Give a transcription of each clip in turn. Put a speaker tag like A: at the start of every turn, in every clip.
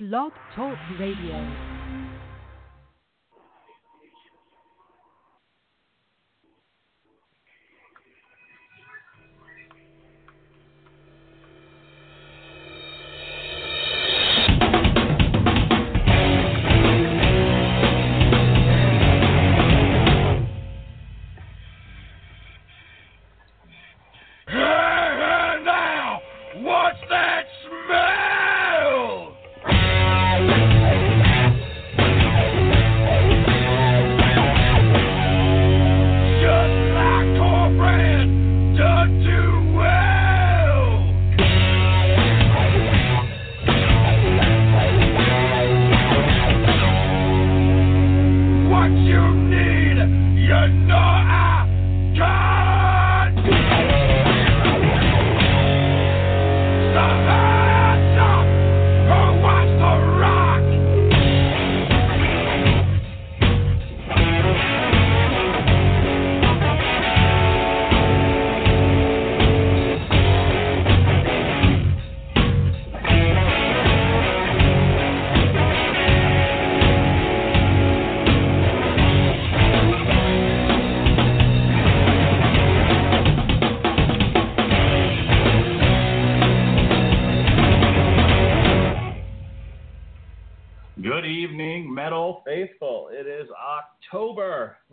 A: Blog Talk Radio.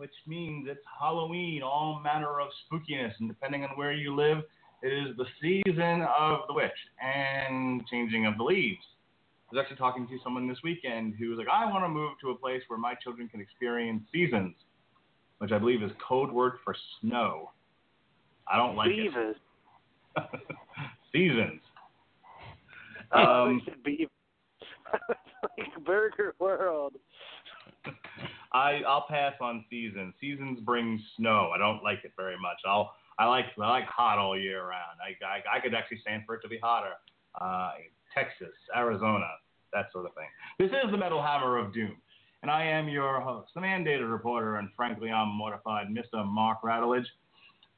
B: Which means it's Halloween, all manner of spookiness, and depending on where you live, it is the season of the witch and changing of the leaves. I was actually talking to someone this weekend who was like, I want to move to a place where my children can experience seasons, which I believe is code word for snow. I don't like. Seasons.
C: Oh,
B: Um,
C: they should be like Burger World.
B: I I'll pass on seasons. Seasons bring snow. I don't like it very much. I'll I like I like hot all year round. I I, I could actually stand for it to be hotter. Uh, Texas, Arizona, that sort of thing. This is the Metal Hammer of Doom, and I am your host, the mandated reporter, and frankly I'm mortified, Mr. Mark Radulich.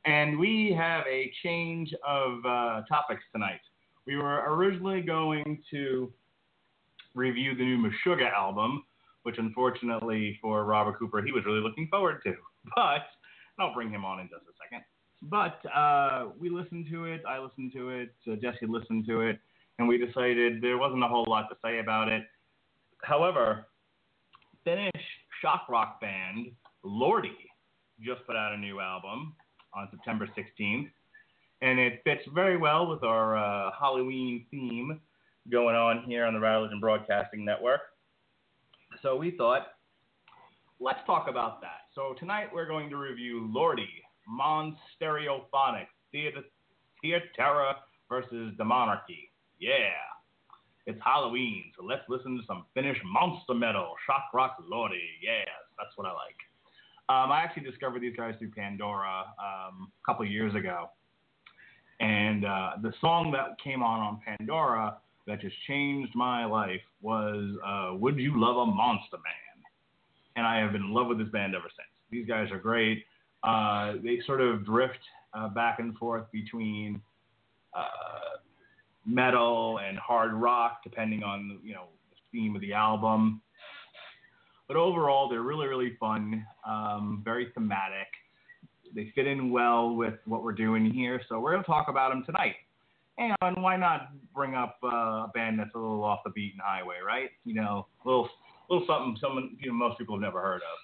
B: And we have a change of uh, topics tonight. We were originally going to review the new Meshuggah album, which unfortunately for Robert Cooper, he was really looking forward to. But I'll bring him on in just a second. But uh, we listened to it. I listened to it. Uh, Jesse listened to it, and we decided there wasn't a whole lot to say about it. However, Finnish shock rock band Lordi just put out a new album on September 16th, and it fits very well with our uh, Halloween theme going on here on the Rattlers and Broadcasting Network. So we thought, let's talk about that. So tonight we're going to review Lordi, Mon Stereophonic, Theater, Theaterror versus Demonarchy. Yeah. It's Halloween, so let's listen to some Finnish monster metal, shock rock Lordi. Yes, that's what I like. Um, I actually discovered these guys through Pandora um, a couple years ago. And uh, the song that came on on Pandora that just changed my life was uh, Would You Love a Monster Man? And I have been in love with this band ever since. These guys are great. Uh, they sort of drift uh, back and forth between uh, metal and hard rock, depending on you know the theme of the album. But overall, they're really, really fun, um, very thematic. They fit in well with what we're doing here, so we're going to talk about them tonight. And why not bring up uh, a band that's a little off the beaten highway, right? You know, a little, little something someone you know most people have never heard of.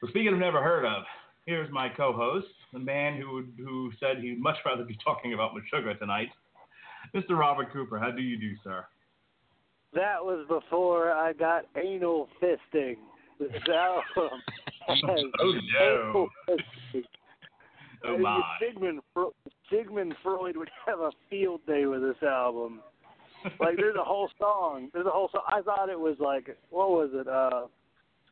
B: So speaking of never heard of, here's my co-host, the man who who said he'd much rather be talking about Meshuggah tonight, Mr. Robert Cooper. How do you do, sir?
C: That was before I got anal fisting. This album.
B: Oh, no. Oh my!
C: Sigmund, Fro- Sigmund Freud would have a field day with this album. Like, there's a whole song. There's a whole song. I thought it was like, what was it? Uh,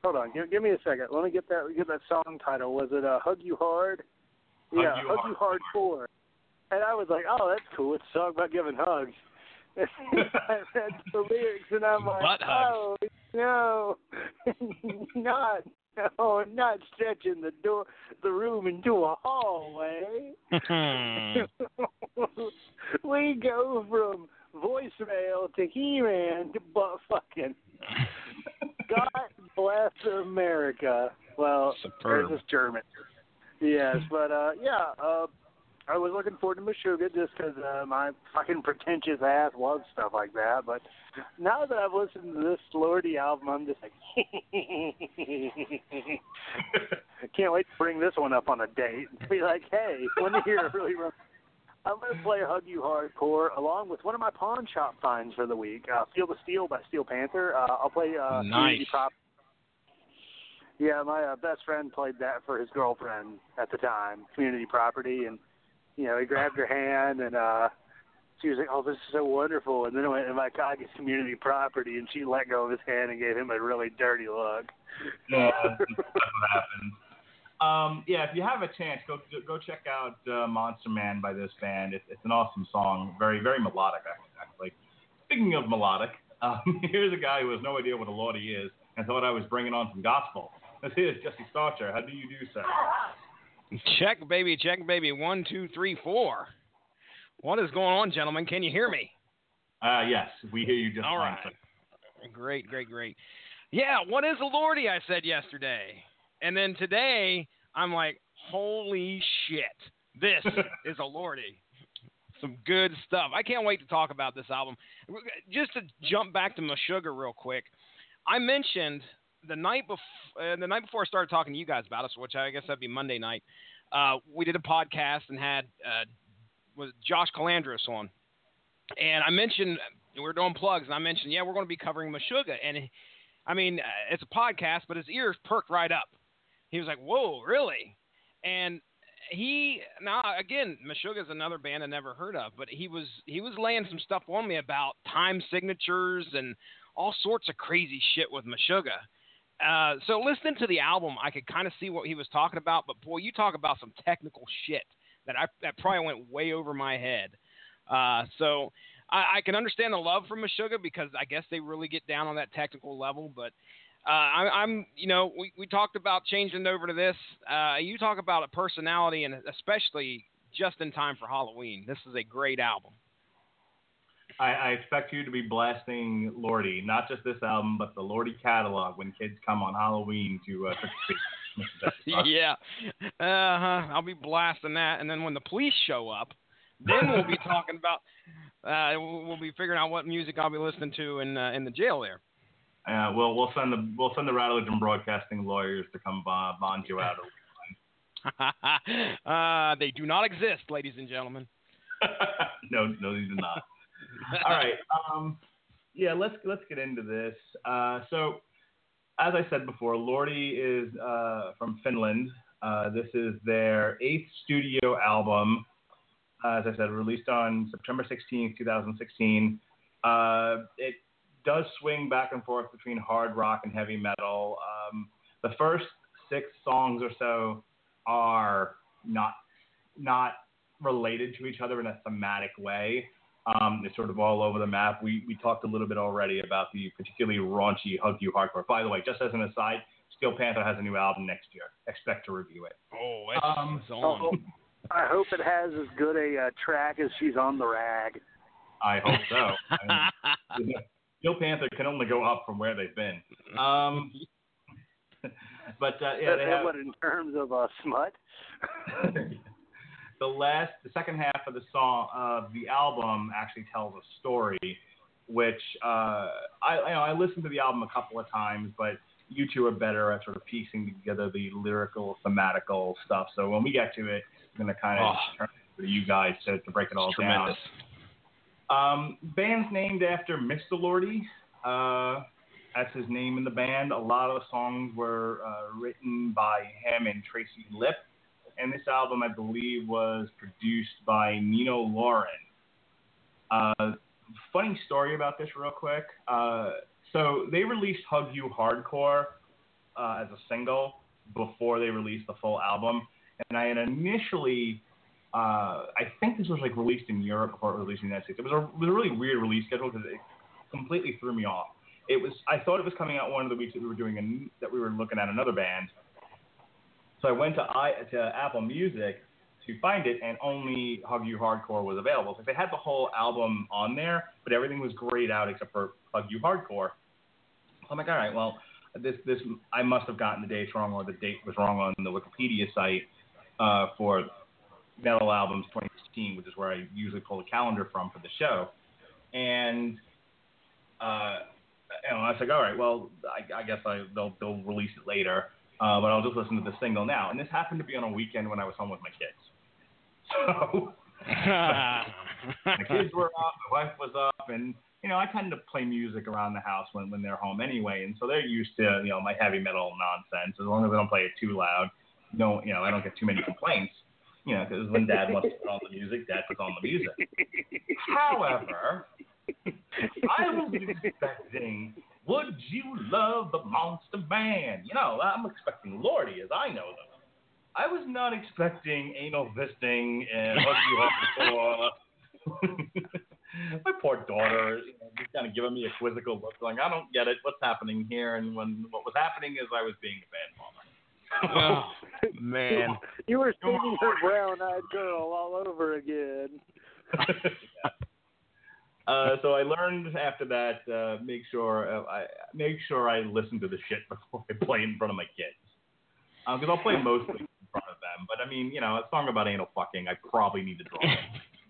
C: hold on. Give, give me a second. Let me get that get that song title. Was it uh, Hug You Hard?
B: Hug
C: yeah,
B: You
C: Hug You Hard Four. And I was like, oh, that's cool. It's a song about giving hugs. I read the lyrics and I'm like, oh no, not no, not stretching the door, the room into a hallway. we go from voicemail to He-Man, to but fucking God bless America. Well,
A: Superb.
C: this German. Yes, but uh yeah, uh I was looking forward to Meshuggah just because uh, my fucking pretentious ass loves stuff like that. But now that I've listened to this Lordi album, I'm just like, I can't wait to bring this one up on a date and be like, hey, when you hear a really rough. I'm going to play Hug You Hardcore along with one of my pawn shop finds for the week, uh, Feel the Steel by Steel Panther. Uh, I'll play uh,
A: Nice.
C: Community Prop. Yeah, my uh, best friend played that for his girlfriend at the time, Community Property, and you know he grabbed her hand and uh she was like, "Oh, this is so wonderful," and then it went, "My God, it's Community Property," and she let go of his hand and gave him a really dirty look.
B: Yeah, that's what happens. Um, yeah, if you have a chance, go go check out uh, Monster Man by this band. It's, it's an awesome song, very very melodic actually. Speaking of melodic, um, here's a guy who has no idea what a Lordi is and thought I was bringing on some gospel. This is Jesse Starcher. How do you do, sir?
A: Check, baby, check, baby. One, two, three, four. What is going on, gentlemen? Can you hear me?
B: Uh, yes, we hear you just
A: All
B: fine.
A: Great, great, great. Yeah, what is a Lordi? I said yesterday. And then today, I'm like, holy shit, this is a Lordi. Some good stuff. I can't wait to talk about this album. Just to jump back to Meshuggah real quick, I mentioned the night before, uh, the night before I started talking to you guys about us, which I guess that'd be Monday night. Uh, we did a podcast and had uh, was Josh Calandros on, and I mentioned we were doing plugs, and I mentioned, yeah, we're going to be covering Meshuggah, and I mean, uh, it's a podcast, but his ears perked right up. He was like, "Whoa, really?" And he now again, Meshuggah is another band I never heard of, but he was he was laying some stuff on me about time signatures and all sorts of crazy shit with Meshuggah. Uh, so listening to the album, I could kind of see what he was talking about, but boy, you talk about some technical shit that I that probably went way over my head. Uh, so I, I can understand the love for Meshuggah because I guess they really get down on that technical level. But uh, I, I'm, you know, we, we talked about changing over to this. Uh, you talk about a personality, and especially just in time for Halloween. This is a great album.
B: I, I expect you to be blasting Lordi, not just this album, but the Lordi catalog when kids come on Halloween to uh, trick or treat.
A: Yeah, uh huh. I'll be blasting that, and then when the police show up, then we'll be talking about. Uh, we'll we'll be figuring out what music I'll be listening to in uh, in the jail there.
B: Uh, we'll we'll send the we'll send the Radulich and Broadcasting lawyers to come bond, bond you out.
A: uh, they do not exist, ladies and gentlemen.
B: no, no, they do not. All right. Um, yeah, let's let's get into this. Uh, so, as I said before, Lordi is uh, from Finland. Uh, this is their eighth studio album. Uh, as I said, released on September 16th, 2016. Uh, it does swing back and forth between hard rock and heavy metal. Um, the first six songs or so are not not related to each other in a thematic way. Um, it's sort of all over the map. We, we talked a little bit already about the particularly raunchy Hug You Hardcore. By the way, just as an aside, Steel Panther has a new album next year. Expect to review it.
A: Oh, it's,
B: Um,
A: it's on.
C: Oh, I hope it has as good a uh, track as she's on the rag.
B: I hope so. I mean, Steel Panther can only go up from where they've been. Um, but uh, yeah, they have,
C: what in terms of uh, smut?
B: the last, the second half of the song of the album actually tells a story, which uh, I, you know, I listened to the album a couple of times, but you two are better at sort of piecing together the lyrical, thematical stuff. So when we get to it, I'm going to kind of
A: Oh.
B: turn it to you guys to, to break it all down. Um, band's named after Mr. Lordi. Uh, that's his name in the band. A lot of the songs were uh, written by him and Tracy Lipp. And this album, I believe, was produced by Nino Laurenne. Uh, funny story about this, real quick. Uh, so they released Hug You Hardcore uh, as a single before they released the full album. And I had initially uh, I think this was like released in Europe before it was released in the United States. It was a, it was a really weird release schedule because it completely threw me off. It was I thought it was coming out one of the weeks that we were doing a, that we were looking at another band. So I went to I to Apple Music to find it, and only Hug You Hardcore was available. So they had the whole album on there, but everything was grayed out except for Hug You Hardcore. So I'm like, all right, well, this this I must have gotten the dates wrong, or the date was wrong on the Wikipedia site uh, for Metal Albums 2016, which is where I usually pull the calendar from for the show. And uh, know, I was like, all right, well, I, I guess I, they'll they'll release it later, uh, but I'll just listen to the single now. And this happened to be on a weekend when I was home with my kids. So my kids were up, my wife was up, and you know, I tend to play music around the house when when they're home anyway, and so they're used to you know my heavy metal nonsense. As long as I don't play it too loud, no, you know, I don't get too many complaints. You know, because when Dad wants to put on the music, Dad puts on the music. However, I was expecting, would you love the Monster Band? You know, I'm expecting Lordi as I know them. I was not expecting anal fisting and hug you hard My poor daughter, you know, just kind of giving me a quizzical look, like I don't get it. What's happening here? And when what was happening is I was being a bad mama.
A: oh, man.
C: You were singing her brown-eyed girl all over again.
B: Uh, so I learned after that, uh, make sure uh, I make sure I listen to the shit before I play in front of my kids, because I'll play mostly in front of them. But I mean, you know, a song about anal fucking, I probably need to draw. it.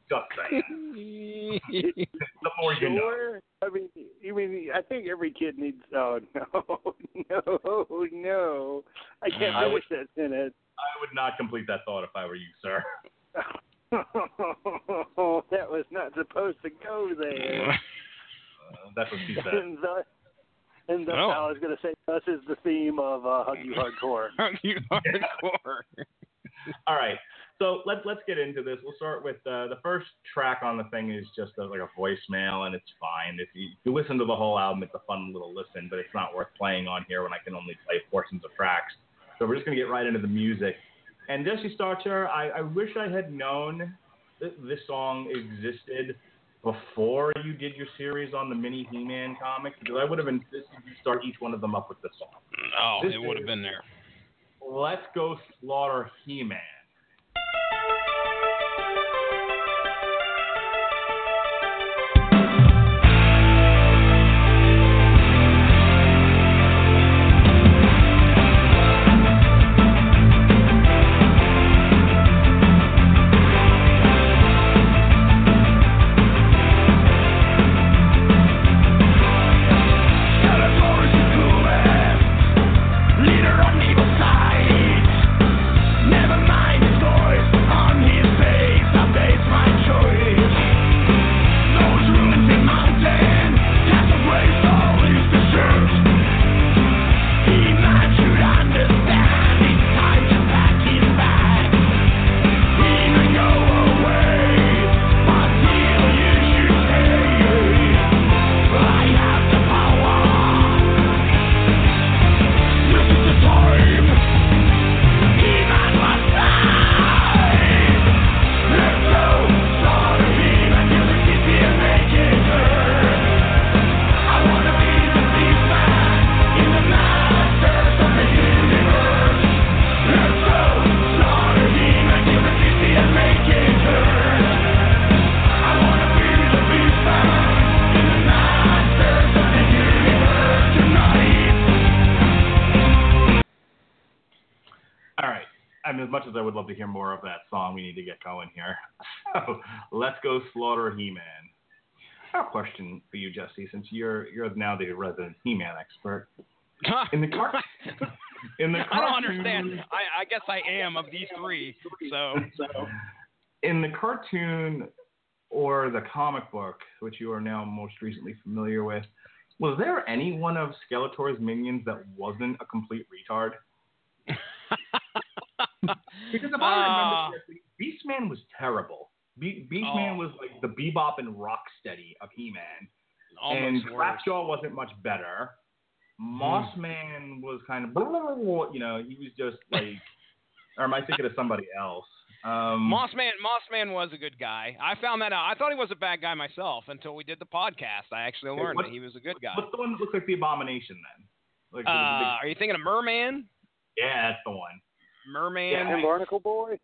B: Just saying. the more you know.
C: Sure. I mean, you mean I think every kid needs. Oh no, no, no! I can't
B: I
C: finish that sentence.
B: I would not complete that thought if I were you, sir.
C: that was not supposed to go there.
B: Uh, that's what she said.
C: and thus, and thus
A: Oh.
C: I was going to say, thus is the theme of uh, Hug You Hardcore.
A: you hardcore.
B: All right. So let's let's get into this. We'll start with uh, the first track on the thing is just a, like a voicemail, and it's fine. If you, if you listen to the whole album, it's a fun little listen, but it's not worth playing on here when I can only play portions of tracks. So we're just gonna get right into the music. And Jesse Starcher, I, I wish I had known that this song existed before you did your series on the mini He-Man comics, because I would have insisted you start each one of them up with this song.
A: Oh,
B: This
A: it would have been there.
B: Let's go slaughter He-Man.
D: He-Man. I
B: have a question for you, Jesse, since you're you're now the resident He-Man expert. In the car- In the cartoon,
A: I don't understand. I, I guess I am of these three. So
B: In the cartoon or the comic book, which you are now most recently familiar with, was there any one of Skeletor's minions that wasn't a complete retard? Because if I
A: Uh,
B: remember correctly, Beastman was terrible. Be- Beastman
A: Oh.
B: was like the Bebop and Rocksteady of He-Man, and
A: almost worse.
B: Trapjaw wasn't much better. Mossman was kind of, you know, he was just like, or am I thinking of somebody else? Um,
A: Mossman, Mossman was a good guy. I found that out. I thought he was a bad guy myself until we did the podcast. I actually learned
B: what-
A: that he was a good guy.
B: What's the one that looks like the Abomination then? Like the- the
A: Uh,
B: big-
A: are you thinking of Merman?
B: yeah, that's the one.
A: Merman.
B: Yeah.
C: And Barnacle Boy?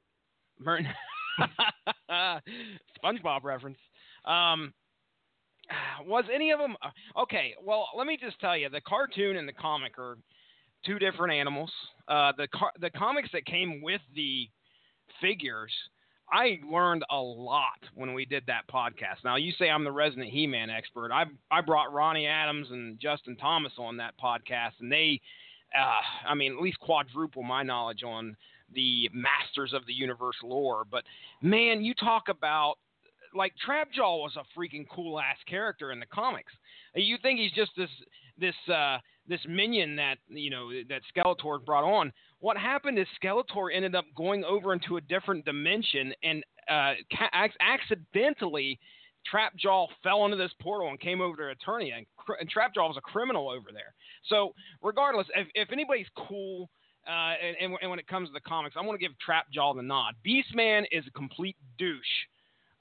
A: Burn. SpongeBob reference. Um, was any of them okay? Well, let me just tell you, the cartoon and the comic are two different animals. Uh, the car- the comics that came with the figures, I learned a lot when we did that podcast. Now, you say I'm the resident He-Man expert. I I brought Ronnie Adams and Justin Thomas on that podcast, and they, uh, I mean, at least quadruple my knowledge on the masters of the universe lore. But man, you talk about like Trapjaw was a freaking cool ass character in the comics. You think he's just this this uh, this minion that you know that Skeletor brought on. What happened is Skeletor ended up going over into a different dimension and uh, ca- accidentally. Trapjaw fell into this portal and came over to Eternia, and, and Trapjaw was a criminal over there. So, regardless, if, if anybody's cool uh, and, and, when it comes to the comics, I want to give Trapjaw the nod. Beastman is a complete douche.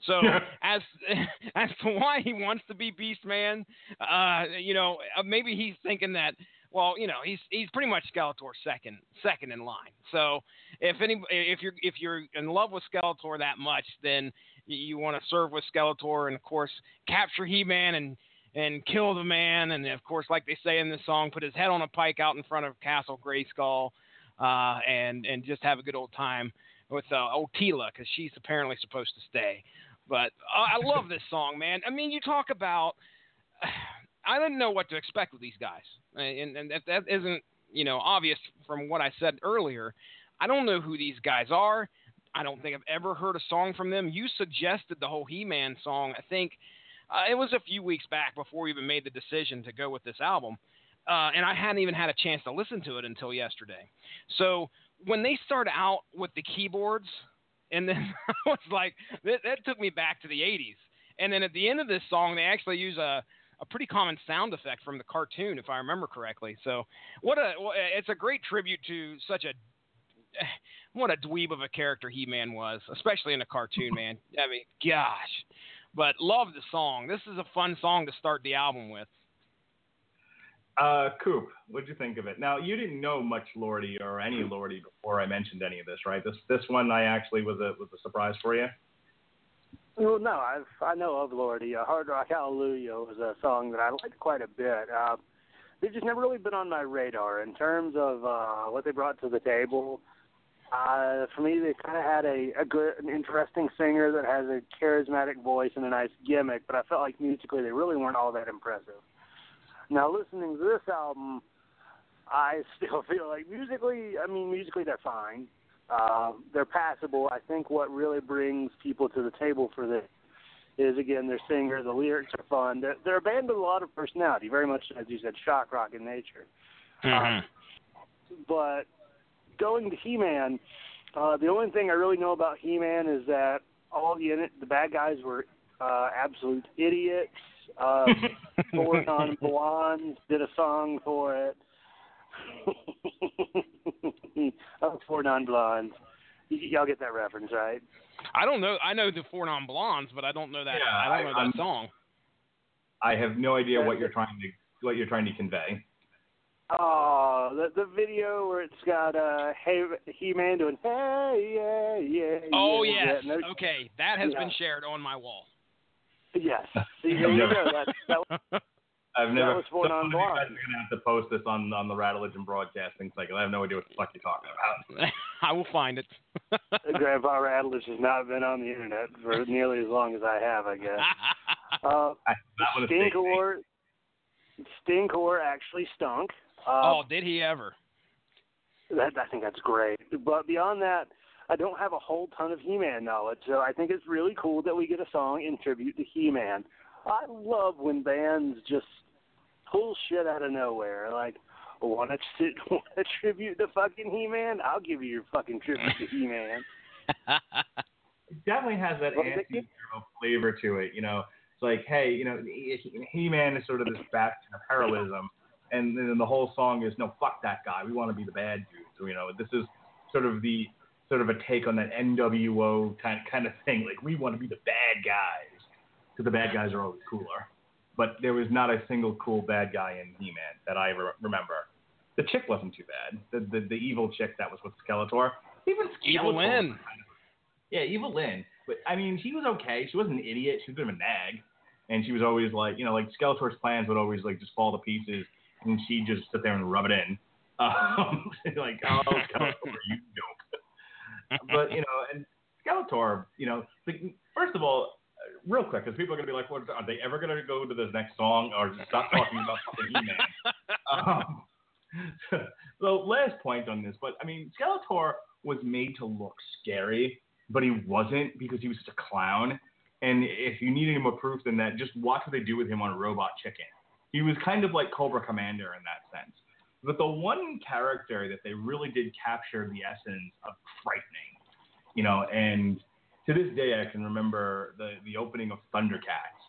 A: So as as to why he wants to be Beastman, uh, you know, uh, maybe he's thinking that. Well, you know, he's he's pretty much Skeletor's second second in line. So if any if you're if you're in love with Skeletor that much, then you, you want to serve with Skeletor and of course capture He-Man and and kill the man and of course like they say in the song, put his head on a pike out in front of Castle Grayskull, uh, and and just have a good old time with uh, old Teela because she's apparently supposed to stay. But uh, I love this song, man. I mean, you talk about. I didn't know what to expect with these guys, and, and if that isn't you know obvious from what I said earlier, I don't know who these guys are. I don't think I've ever heard a song from them. You suggested the whole He-Man song. I think uh, it was a few weeks back before we even made the decision to go with this album, uh, and I hadn't even had a chance to listen to it until yesterday. So when they start out with the keyboards and then I was like, that, that took me back to the 80s. And then at the end of this song, they actually use a a pretty common sound effect from the cartoon, if I remember correctly. So, what a it's a great tribute to such a what a dweeb of a character He Man was, especially in a cartoon, man. I mean, gosh. But love the song. This is a fun song to start the album with.
B: Uh, Coop, what'd you think of it? Now, you didn't know much Lordi or any Lordi before I mentioned any of this, right? This this one I actually was a was a surprise for you.
C: Well, no, I've I know of Lordi. Uh, Hard Rock Hallelujah was a song that I liked quite a bit. Uh, they've just never really been on my radar in terms of uh, what they brought to the table. Uh, for me, they kind of had a, a good, an interesting singer that has a charismatic voice and a nice gimmick, but I felt like musically they really weren't all that impressive. Now, listening to this album, I still feel like musically, I mean, musically they're fine. Uh, they're passable. I think what really brings people to the table for this is again their singer. The lyrics are fun. They're, they're a band with a lot of personality, very much as you said, shock rock in nature.
A: Mm-hmm.
C: Uh, but going to He-Man, uh, the only thing I really know about He-Man is that all the the bad guys were uh, absolute idiots. Uh, Four Non Blondes did a song for it. oh, Four Non Blondes. Y- y'all get that reference, right?
A: I don't know. I know the Four Non Blondes, but I don't know that.
B: Yeah,
A: I don't know
B: I-
A: that
B: I'm-
A: song.
B: I have no idea what you're trying to what you're trying to convey.
C: Oh, the the video where it's got uh hey He Man doing hey yeah yeah.
A: Oh
C: yeah,
A: yes.
C: yeah.
A: Okay, that has
C: Yeah.
A: been shared on my wall.
C: Yes. See, there you go. That, that
B: I've never.
C: was Four
B: so one
C: Non
B: of you guys are gonna have to post this on on the Rattlegion broadcasting cycle. I have no idea what the fuck you're talking about.
A: I will find it.
C: Grandpa Rattles has not been on the internet for nearly as long as I have, I guess. Uh,
B: I, that one.
C: Stinkor, Stinkor actually stunk. Uh,
A: oh, did he ever?
C: that, I think that's great. But beyond that, I don't have a whole ton of He-Man knowledge, so I think it's really cool that we get a song in tribute to He-Man. I love when bands just pull shit out of nowhere. Like, want a, want a tribute to fucking He-Man? I'll give you your fucking tribute to He-Man.
B: it definitely has that
C: Well,
B: anti-hero flavor to it. You know, it's like, hey, you know, He Man is sort of this bastion of heroism, and then the whole song is, no, fuck that guy. We want to be the bad dude. So you know, this is sort of the sort of a take on that NWO kind kind of thing. Like we want to be the bad guys because the bad guys are always cooler. But there was not a single cool bad guy in He Man that I ever remember. The chick wasn't too bad. The the, the evil chick that was with Skeletor. Even Skeletor
A: Evil Lynn.
B: kind of- Yeah, Evil Lynn. But I mean, she was okay. She wasn't an idiot. She was a bit of a nag, and she was always like, you know, like Skeletor's plans would always like just fall to pieces, and she'd just sit there and rub it in, um, like, oh, Skeletor, you dope. But you know, and Skeletor, you know, like, first of all, real quick, because people are gonna be like, what, are they ever gonna go to this next song or stop talking about fucking He-Man? Um, so last point on this, but I mean, Skeletor was made to look scary, but he wasn't because he was such a clown. And if you need any more proof than that, just watch what they do with him on Robot Chicken. He was kind of like Cobra Commander in that sense. But the one character that they really did capture the essence of frightening, you know, and to this day I can remember the, the opening of Thundercats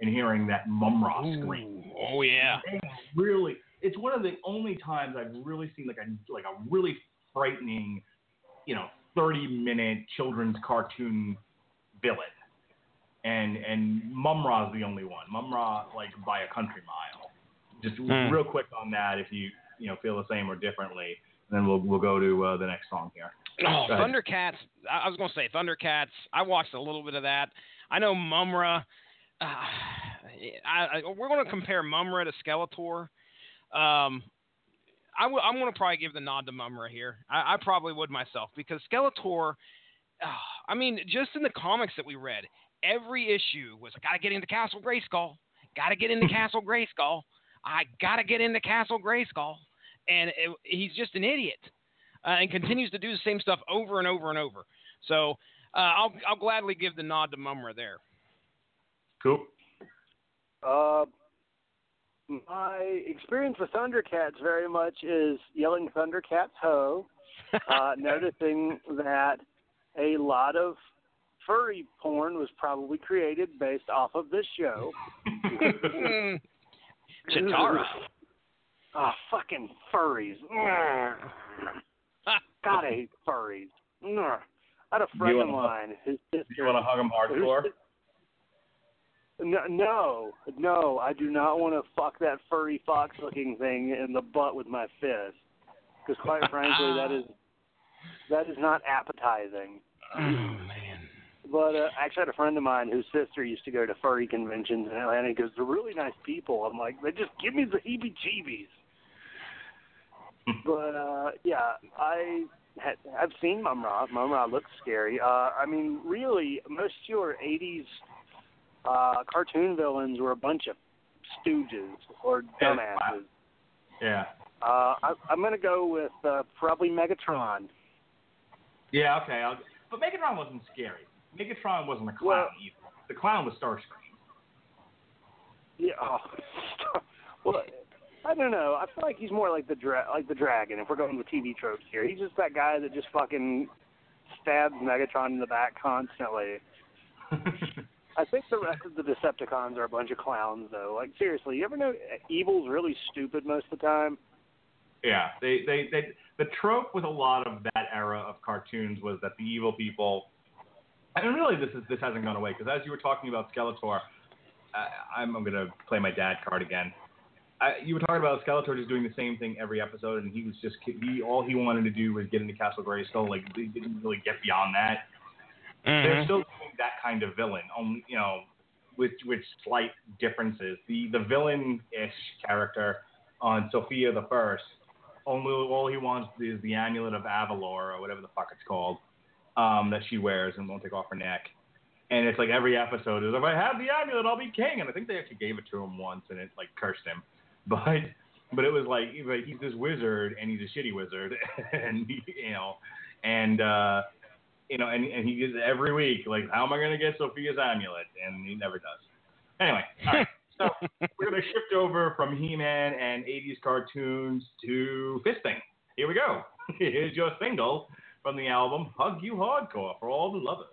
B: and hearing that Mumm-Ra scream.
A: Oh yeah.
B: Really it's one of the only times I've really seen like a like a really frightening, you know, thirty minute children's cartoon villain. And and Mumm-Ra's the only one. Mumm-Ra like by a country mile. Just
A: Hmm.
B: real quick on that if you you know feel the same or differently, and then we'll we'll go to uh, the next song here.
A: Oh. Thundercats. I I was gonna say Thundercats. I watched a little bit of that. I know Mumm-Ra. Uh, I, I, we're gonna compare Mumm-Ra to Skeletor. Um, I w- I'm gonna probably give the nod to Mumm-Ra here. I, I probably would myself because Skeletor. Uh, I mean, just in the comics that we read, every issue was I gotta get into Castle Grayskull. Gotta get into Castle Grayskull. I gotta get into Castle Grayskull. And it, he's just an idiot uh, and continues to do the same stuff over and over and over. So uh, I'll I'll gladly give the nod to Mumm-Ra there.
B: Cool.
C: Uh, my experience with Thundercats very much is yelling Thundercats ho, uh, noticing that a lot of furry porn was probably created based off of this show.
A: Cheetara.
C: Ah, fucking furries. God, I hate furries. I had a friend of mine. His sister.
B: You want to hug him hardcore?
C: No, no, no, I do not want to fuck that furry fox-looking thing in the butt with my fist. Because quite frankly, that is that is not appetizing.
A: oh man.
C: But uh, I actually had a friend of mine whose sister used to go to furry conventions in Atlanta. He goes, "They're really nice people." I'm like, "They just give me the heebie-jeebies." but uh, yeah, I had, I've seen Mumm-Ra. Mumm-Ra looks scary. Uh, I mean, really, most of your '80s uh, cartoon villains were a bunch of stooges or dumbasses.
B: Yeah.
C: Uh, I, I'm gonna go with uh, probably Megatron.
B: Yeah, okay. I'll, but Megatron wasn't scary. Megatron wasn't a clown
C: Well-
B: either. The clown was Starscream.
C: Yeah. Oh, well, I don't know. I feel like he's more like the dra- like the dragon. If we're going with TV tropes here, he's just that guy that just fucking stabs Megatron in the back constantly. I think the rest of the Decepticons are a bunch of clowns, though. Like seriously, you ever know Evil's really stupid most of the time?
B: yeah, they, they, they, the trope with a lot of that era of cartoons was that the evil people, and really this is this hasn't gone away because as you were talking about Skeletor, I, I'm, I'm gonna play my dad card again. I, you were talking about Skeletor just doing the same thing every episode, and he was just he all he wanted to do was get into Castle Grayskull. Like he didn't really get beyond that. they're
A: Mhm.
B: still doing that kind of villain, only you know, with with slight differences. The the villain ish character on Sofia the First, only all he wants is the amulet of Avalor or whatever the fuck it's called, um, that she wears and won't take off her neck. And it's like every episode is if I have the amulet, I'll be king. And I think they actually gave it to him once, and it like cursed him. But but it was like but he's this wizard, and he's a shitty wizard, and he, you know, and uh, you know, and, and he gets every week, like, how am I going to get Sofia's amulet? And he never does. Anyway, all right. So we're going to shift over from He-Man and 80s cartoons to fisting. Here we go. Here's your single from the album Hug You Hardcore for all the lovers.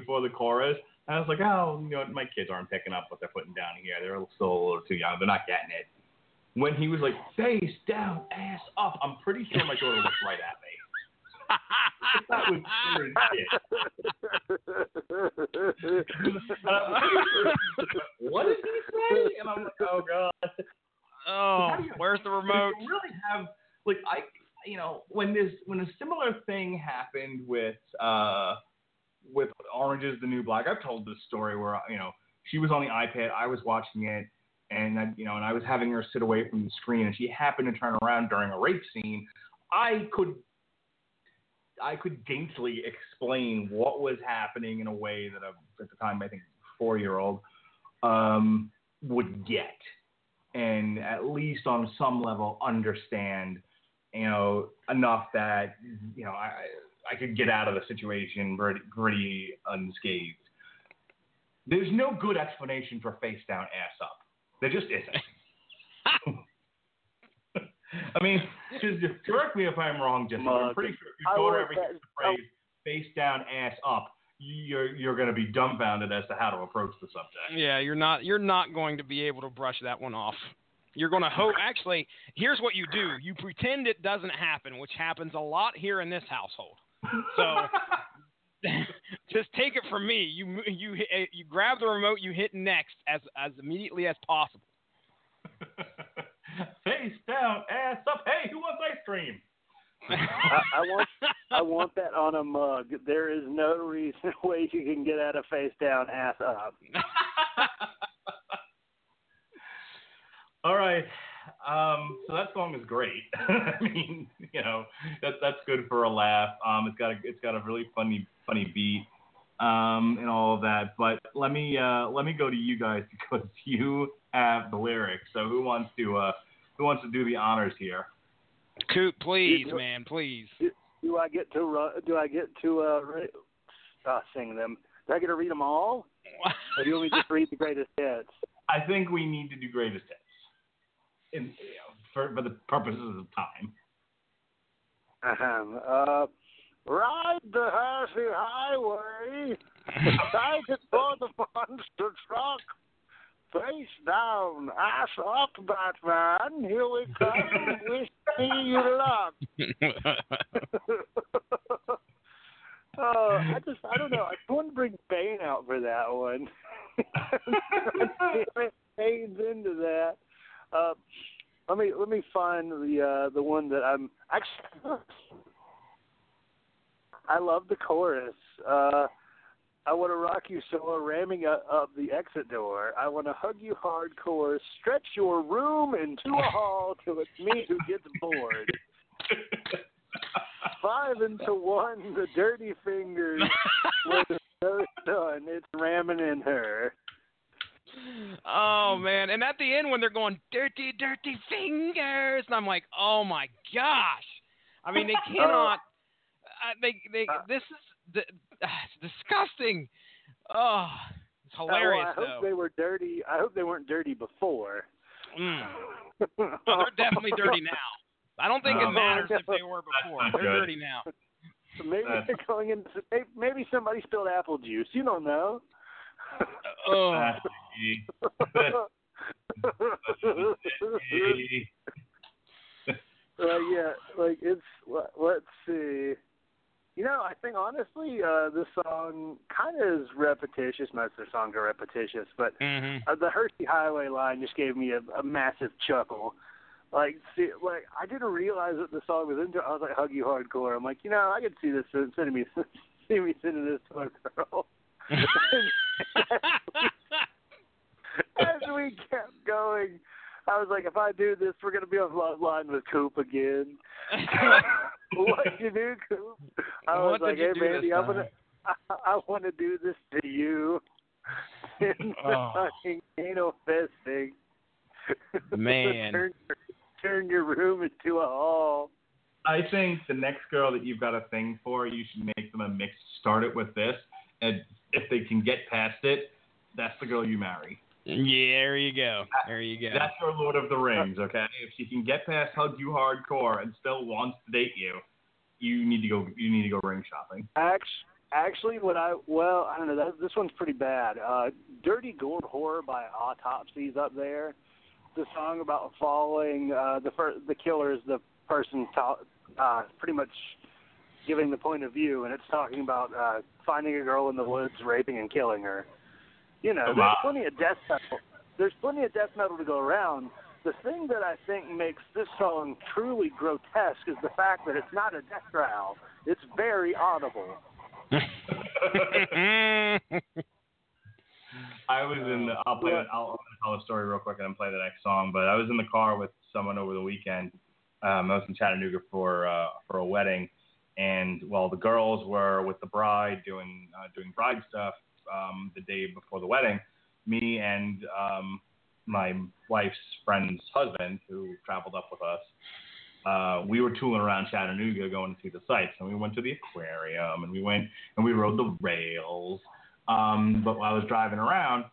B: Before the chorus, I was like, oh, you know, my kids aren't picking up what they're putting down here. They're still a little too young. They're not getting it. When he was like, face down, ass up, I'm pretty sure my daughter looked right at me. that was shit. And what did he say? And I'm like, oh god.
A: oh,
B: How do you-
A: where's the remote?
B: you really have like I you know when this when a similar thing happened with uh with Orange is the New Black. I've told this story where you know she was on the iPad, I was watching it, and I, you know and I was having her sit away from the screen, and she happened to turn around during a rape scene. I could I could daintily explain what was happening in a way that a, at the time I think four year old um, would get and at least on some level understand, you know, enough that you know I I could get out of the situation pretty, pretty unscathed. There's no good explanation for face down, ass up. There just isn't. I mean, just correct me if I'm wrong, Jesse. but I'm pretty sure if
C: I
B: your daughter
C: want
B: ever hears
C: that-
B: the phrase face down, ass up, you're you're going to be dumbfounded as to how to approach the subject.
A: Yeah, you're not you're not going to be able to brush that one off. You're going to hope. Actually, here's what you do: you pretend it doesn't happen, which happens a lot here in this household. So just take it from me. You you eh, you grab the remote, you hit next as as immediately as possible.
B: Face down, ass up. Hey, who wants ice cream?
C: I, I want I want that on a mug. There is no reason way you can get out of face down, ass up.
B: All right. Um, so that song is great. I mean, you know, that that's good for a laugh. Um, it's got a it's got a really funny funny beat, um, and all of that. But let me uh, let me go to you guys because you have the lyrics. So who wants to uh, who wants to do the honors here?
A: Coop, please,
C: You-
A: man, please.
C: Do I get to ru- do I get to uh, re- uh sing them? Do I get to read them all, or do you want me to just read the greatest hits?
B: I think we need to do greatest hits, in you know, for for the purposes of time.
C: Ahem. Uh, ride the Hershey Highway. Take it for the monster truck. Face down, ass up, Batman. Here we come. Wish me you luck. oh, I just, I don't know. I want to bring Bane out for that one. it fades into that. Uh, let me let me find the uh, the one that I'm actually. I love the chorus. Uh, I want to rock you so ramming up, the exit door. I want to hug you hardcore, stretch your room into a hall till it's me who gets bored. Five into one, the dirty fingers with the done. It's ramming in her.
A: Oh man! And at the end, when they're going dirty, dirty fingers, and I'm like, oh my gosh! I mean, they cannot. uh, they they
C: Uh,
A: this is the, uh, it's disgusting. Oh, it's
C: Uh,
A: hilarious
C: well, I hope
A: though.
C: they were dirty. I hope they weren't dirty before.
A: Mm. Oh, they're definitely dirty now. I don't think
B: Oh,
A: it matters if they were before. They're
B: good.
A: dirty now.
C: Maybe
B: That's-
C: they're going into maybe- maybe somebody spilled apple juice. You don't know.
A: Oh.
C: Uh, yeah, like it's. let- Let's see. You know, I think honestly, uh, this song kind of is repetitious. Most of the songs are repetitious, but
A: hmm
C: uh, the Hershey Highway line just gave me a, a massive chuckle. Like, see, like I didn't realize that the song was into. I was like, "Hug you hardcore." I'm like, you know, I could see this sending me, see me sending this to a girl. As we kept going, I was like, if I do this, we're gonna be on Loveline with Coop again. what you do, Coop? I was
A: What
C: like,
A: you
C: hey,
A: do
C: Mandy, I'm gonna, I, I want to do this to you. In
A: Oh.
C: fucking anal fisting.
A: Man.
C: turn, turn your room into a hall.
B: I think the next girl that you've got a thing for, you should make them a mix. Start it with this, and if they can get past it, that's the girl you marry.
A: Yeah, there you go. There you go.
B: That's your Lord of the Rings, okay? If she can get past hug you hardcore and still wants to date you, you need to go. You need to go ring shopping.
C: Actually, actually, what I well, I don't know. That, this one's pretty bad. Uh, "Dirty Gourd Horror" by Autopsy's up there. The song about following uh, the fir- the killer is the person ta- uh, pretty much giving the point of view, and it's talking about uh, finding a girl in the woods, raping and killing her. You know,
B: Oh,
C: there's plenty of death metal. There's plenty of death metal to go around. The thing that I think makes this song truly grotesque is the fact that it's not a death growl. It's very audible.
B: I was in. The, I'll play.
C: Yeah.
B: I'll, I'll tell a story real quick and then play the next song. But I was in the car with someone over the weekend. Um, I was in Chattanooga for uh, for a wedding, and while the girls were with the bride doing uh, doing bride stuff um, the day before the wedding. Me and um, my wife's friend's husband, who traveled up with us, uh, we were tooling around Chattanooga going to see the sights, and we went to the aquarium, and we went and we rode the rails. Um, but while I was driving around,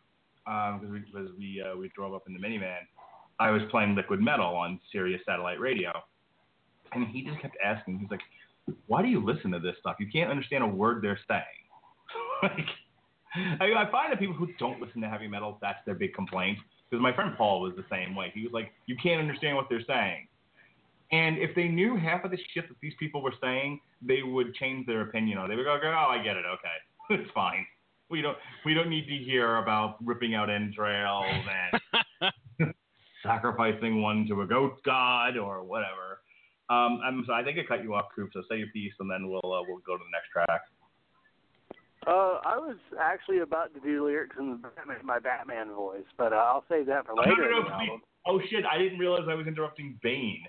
B: because we, because we, uh, we drove up in the minivan, I was playing Liquid Metal on Sirius Satellite Radio, and he just kept asking. He's like, "Why do you listen to this stuff? You can't understand a word they're saying." like, I, I find that people who don't listen to heavy metal, that's their big complaint. Because my friend Paul was the same way. He was like, "You can't understand what they're saying." And if they knew half of the shit that these people were saying, they would change their opinion on it. They would go, "Oh, I get it. Okay, it's fine. We don't we don't need to hear about ripping out entrails and sacrificing one to a goat god or whatever." Um, I'm so I think I cut you off, Coop. So say your piece, and then we'll uh, we'll go to the next track.
C: Uh, I was actually about to do lyrics in the Batman, my Batman voice, but uh, I'll save that for later.
B: no, no, no,
C: the
B: please.
C: album.
B: Oh shit! I didn't realize I was interrupting Bane.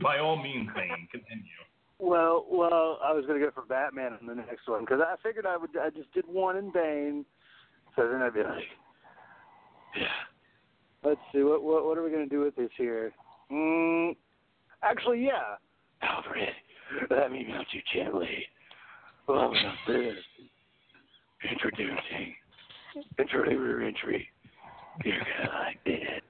B: By all means, Bane, continue.
C: Well, well, I was going to go for Batman in the next one because I figured I would. I just did one in Bane, so then I'd be like, yeah. Let's see what what what are we going to do with this here? Mm, actually, yeah. Alfred, let me melt you gently. Welcome to this. Introducing. Intro entry. You're gonna like it.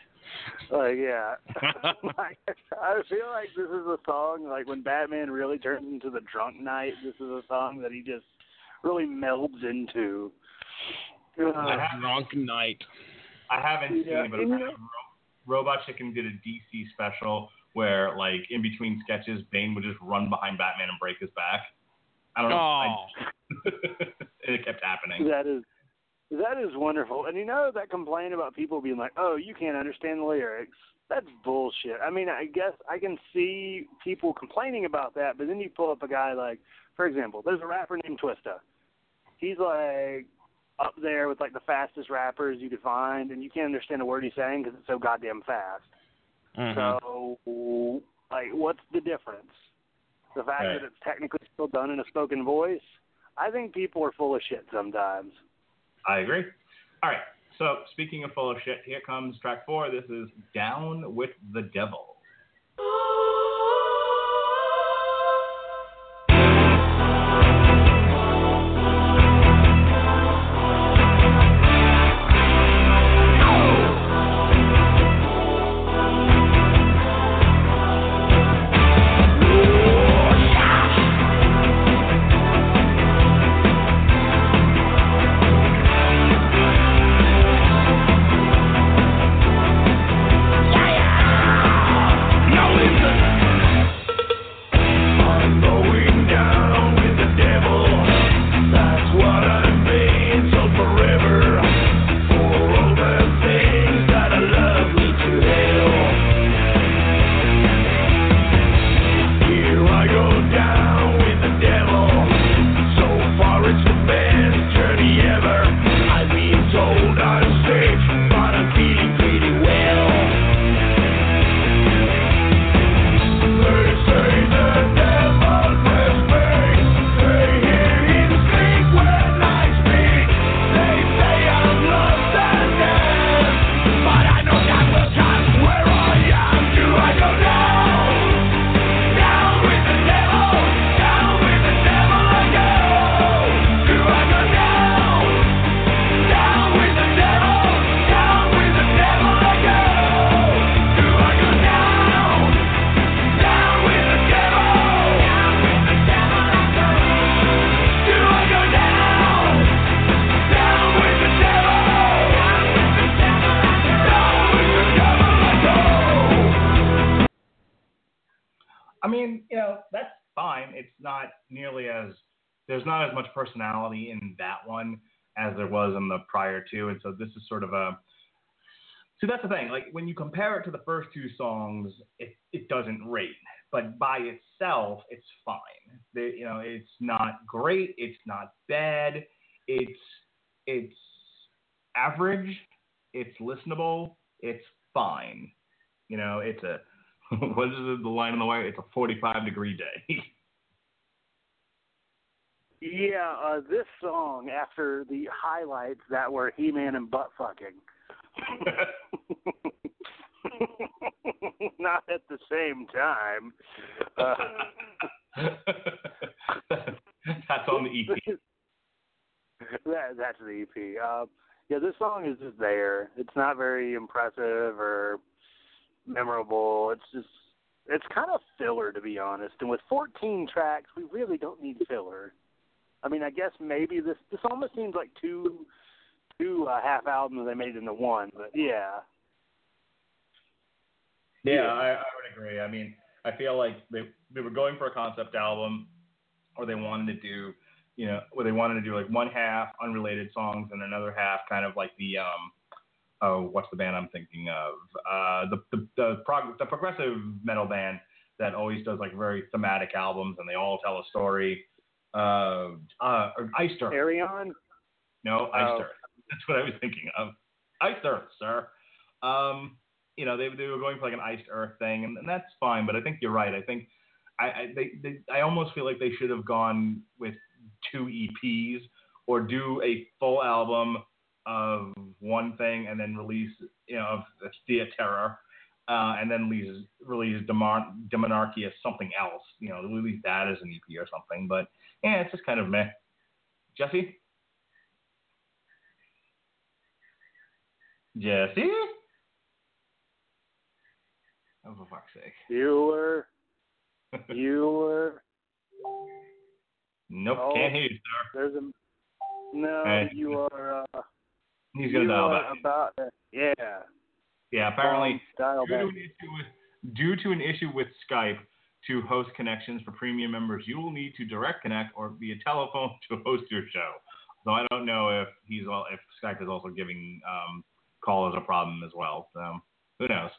C: Like yeah. like, I feel like this is a song like when Batman really turns into the drunk knight. This is a song that he just really melds into. Uh,
A: Drunk night.
B: I haven't
C: Yeah,
B: seen it, but Ro- Robot Chicken did a DC special where, like, in between sketches, Bane would just run behind Batman and break his back. I don't know.
A: Oh,
B: I, and it kept happening.
C: That is that is wonderful. And you know that complaint about people being like, "Oh, you can't understand the lyrics." That's bullshit. I mean, I guess I can see people complaining about that, but then you pull up a guy like, for example, there's a rapper named Twista. He's like up there with like the fastest rappers you could find, and you can't understand a word he's saying because it's so goddamn fast.
A: Mhm.
C: So, like, what's the difference? The fact
B: Right.
C: that it's technically still done in a spoken voice. I think people are full of shit sometimes.
B: I agree. All right. So, speaking of full of shit, here comes track four. This is Down with the Devil. much personality in that one as there was in the prior two, and so this is sort of a. So that's the thing. Like when you compare it to the first two songs, it it doesn't rate, but by itself, it's fine. The, you know, it's not great. It's not bad. It's it's average. It's listenable. It's fine. You know, it's a what is it, the line on the wire? It's a 45 degree day.
C: Yeah, uh, this song after the highlights that were He-Man and butt fucking. Not at the same time. Uh,
B: That's on the EP.
C: that, that's the EP. Uh, yeah, this song is just there. It's not very impressive or memorable. It's just it's kind of filler to be honest. And with 14 tracks, we really don't need filler. I mean, I guess maybe this this almost seems like two two uh, half albums they made into one. But yeah,
B: Yeah, I, I would agree. I mean, I feel like they they were going for a concept album, or they wanted to do, you know, or they wanted to do like one half unrelated songs and another half kind of like the um, oh, what's the band I'm thinking of? Uh, the the the, prog- the progressive metal band that always does like very thematic albums and they all tell a story. Uh, uh, Iced Earth.
C: Arion.
B: No, Iced
C: Oh.
B: Earth. That's what I was thinking of. Iced Earth, sir. Um, you know, they they were going for like an Iced Earth thing, and, and that's fine. But I think you're right. I think I I, they, they I almost feel like they should have gone with two EPs or do a full album of one thing and then release you know of the Thea Terror. Uh, and then release release Demon- Demonarchy as something else, you know, release that as an EP or something. But yeah, it's just kind of meh. Jesse? Jesse? Oh, for fuck's sake.
C: You were. You were.
B: Nope,
C: Oh.
B: can't hear you, sir.
C: There's a. No,
B: Hey.
C: you are. Uh,
B: He's gonna dial back.
C: about. Uh, yeah.
B: Yeah, apparently, due to, an issue with, due to an issue with Skype to host connections for premium members, you will need to direct connect or via telephone to host your show. So I don't know if he's all, if Skype is also giving um, callers a problem as well. So who knows?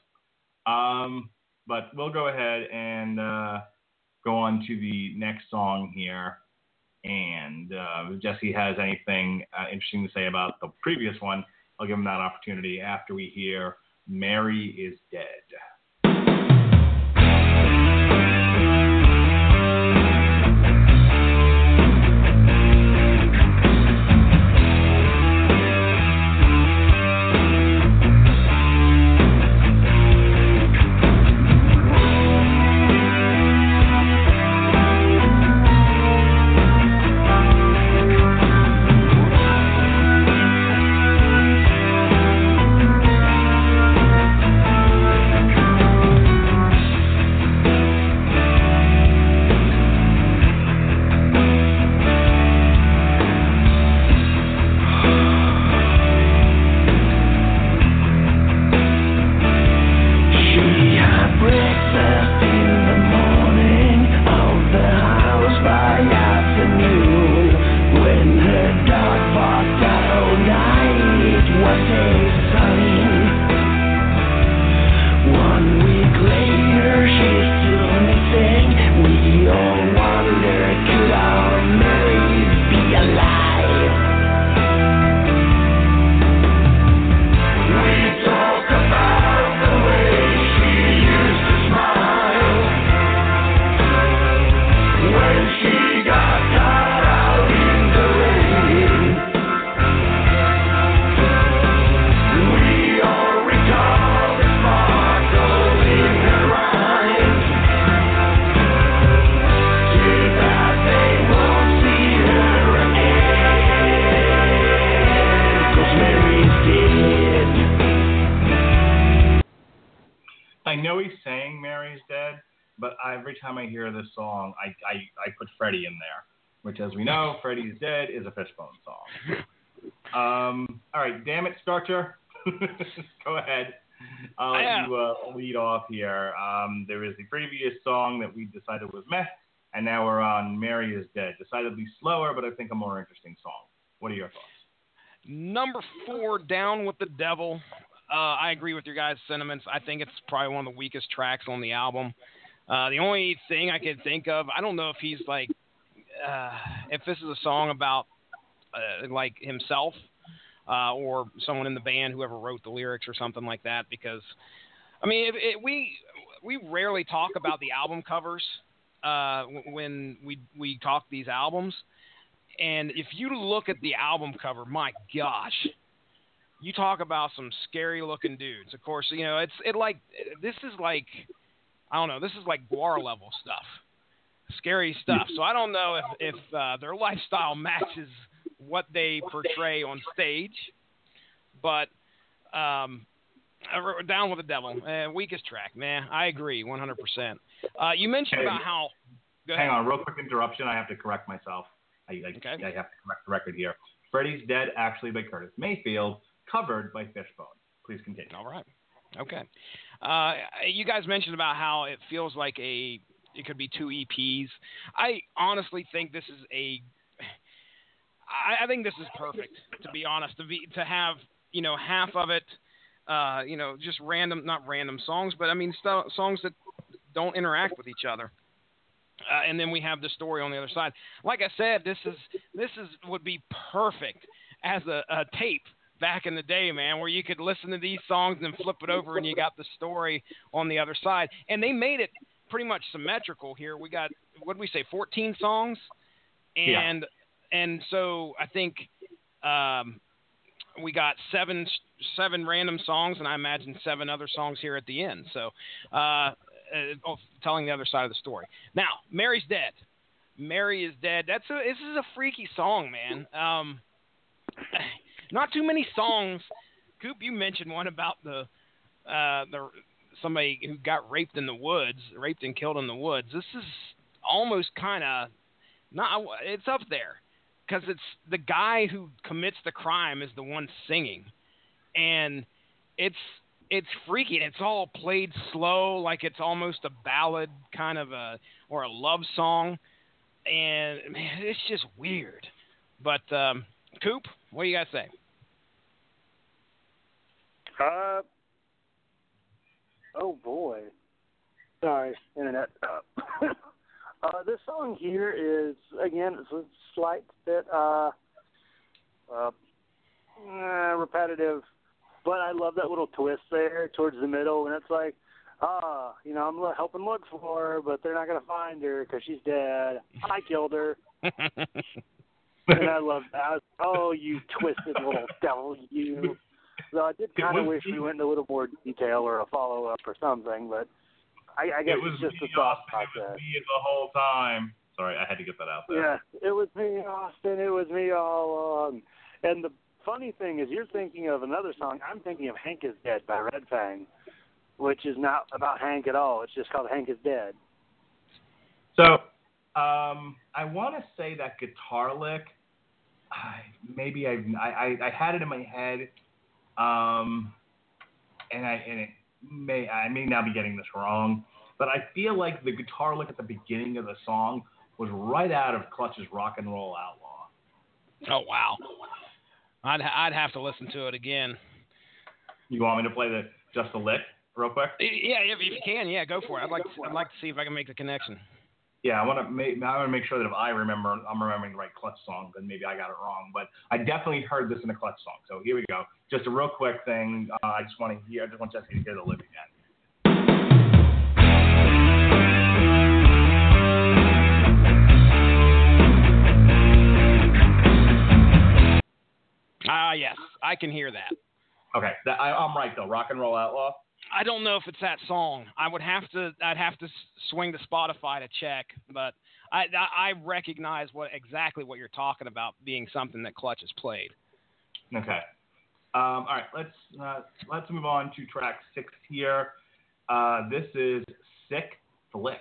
B: Um, but we'll go ahead and uh, go on to the next song here. And uh, if Jesse has anything uh, interesting to say about the previous one, I'll give him that opportunity after we hear Mary is Dead. Which, as we know, Freddie's Dead is a Fishbone song. Um, all right, damn it, Starcher. go ahead I'll let
A: Yeah.
B: you uh, lead off here. Um, there is the previous song that we decided was meh, and now we're on "Mary Is Dead." Decidedly slower, but I think a more interesting song. What are your thoughts?
A: Number four, Down with the Devil. Uh, I agree with your guys' sentiments. I think it's probably one of the weakest tracks on the album. Uh, the only thing I could think of, I don't know if he's like, uh, if this is a song about uh, like himself uh, or someone in the band, whoever wrote the lyrics or something like that. Because, I mean, it, we we rarely talk about the album covers uh, when we we talk these albums. And if you look at the album cover, my gosh, you talk about some scary looking dudes. Of course, you know it's it like this is like I don't know, this is like Gwar level stuff, scary stuff. So I don't know if if uh, their lifestyle matches what they portray on stage, but um, down with the devil, uh, weakest track, man. I agree, 100%. Uh, you mentioned
B: Hey,
A: about how.
B: Hang on, real quick interruption. I have to correct myself. I, I,
A: Okay.
B: I have to correct the record here. Freddie's Dead" actually by Curtis Mayfield, covered by Fishbone. Please continue.
A: All right. Okay. Uh, you guys mentioned about how it feels like a it could be two EPs. I honestly think this is a I, I think this is perfect to be honest to be to have you know half of it uh, you know just random not random songs but I mean st- songs that don't interact with each other. Uh, and then we have the story on the other side. Like I said, this is this is would be perfect as a, a tape back in the day, man, where you could listen to these songs and flip it over and you got the story on the other side. And they made it pretty much symmetrical here. We got what did we say, 14 songs,
B: Yeah.
A: and and so I think um, we got seven seven random songs, and I imagine seven other songs here at the end. So. Uh, uh, telling the other side of the story. Now, Mary's dead. Mary is dead. That's a this is a freaky song, man. Um, not too many songs. Coop, you mentioned one about the uh, the somebody who got raped in the woods, raped and killed in the woods. This is almost kind of not. It's up there because it's the guy who commits the crime is the one singing, and it's it's freaky. It's all played slow, like it's almost a ballad kind of a or a love song, and man, it's just weird. But um, Coop, what do you guys say?
C: Uh, oh boy. Sorry, internet. Uh, uh, this song here is again it's a slight bit uh, uh, eh, repetitive, but I love that little twist there towards the middle, and it's like, ah, you know, I'm helping look for her, but they're not gonna find her because she's dead. I killed her, and I love that. I was, oh, you twisted little devil, you. So I did kind of wish we went into a little more detail or a follow up or something, but I, I guess
B: it was
C: it's just
B: me,
C: a thought
B: Austin. It was
C: process.
B: me the whole time. Sorry, I had to get that out there.
C: Yeah, it was me, Austin. It was me all along. And the funny thing is, you're thinking of another song. I'm thinking of Hank is Dead by Red Fang, which is not about Hank at all. It's just called Hank is Dead.
B: So, um, I want to say that guitar lick. I, maybe I, I I had it in my head, um, and I and it may I may now be getting this wrong, but I feel like the guitar lick at the beginning of the song was right out of Clutch's Rock and Roll Outlaw.
A: Oh wow, I'd I'd have to listen to it again.
B: You want me to play the just the lick real quick?
A: Yeah, if, if you can, yeah, go for it. I'd like to, I'd like to see if I can make the connection.
B: Yeah, I want to make I want to make sure that if I remember, I'm remembering the right Clutch song, then maybe I got it wrong. But I definitely heard this in a Clutch song. So here we go. Just a real quick thing. Uh, I just want to hear. I just want Jesse to hear the lick again.
A: Ah, yes, I can hear that.
B: Okay, that, I, I'm right though. Rock and Roll Outlaw.
A: I don't know if it's that song. I would have to. I'd have to swing to Spotify to check, but I, I recognize what exactly what you're talking about being something that Clutch has played.
B: Okay. Um, all right, let's uh, let's move on to track six here. Uh, this is Sick Flick.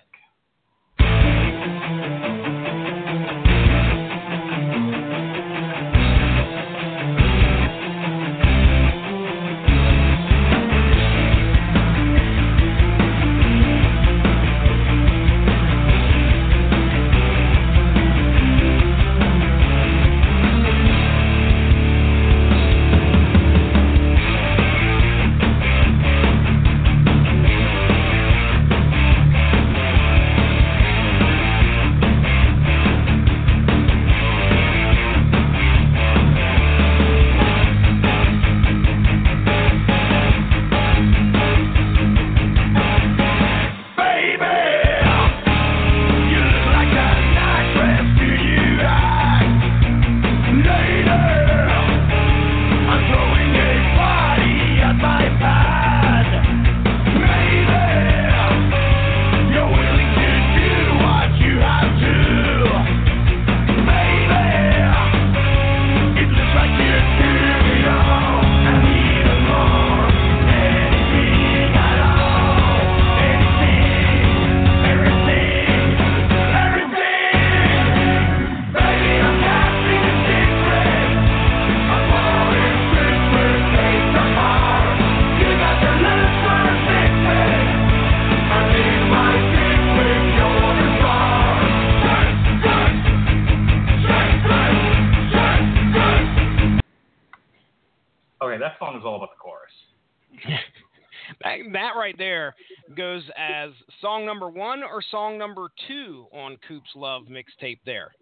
A: That, right there goes as song number one or song number two on Coop's Love mixtape. There.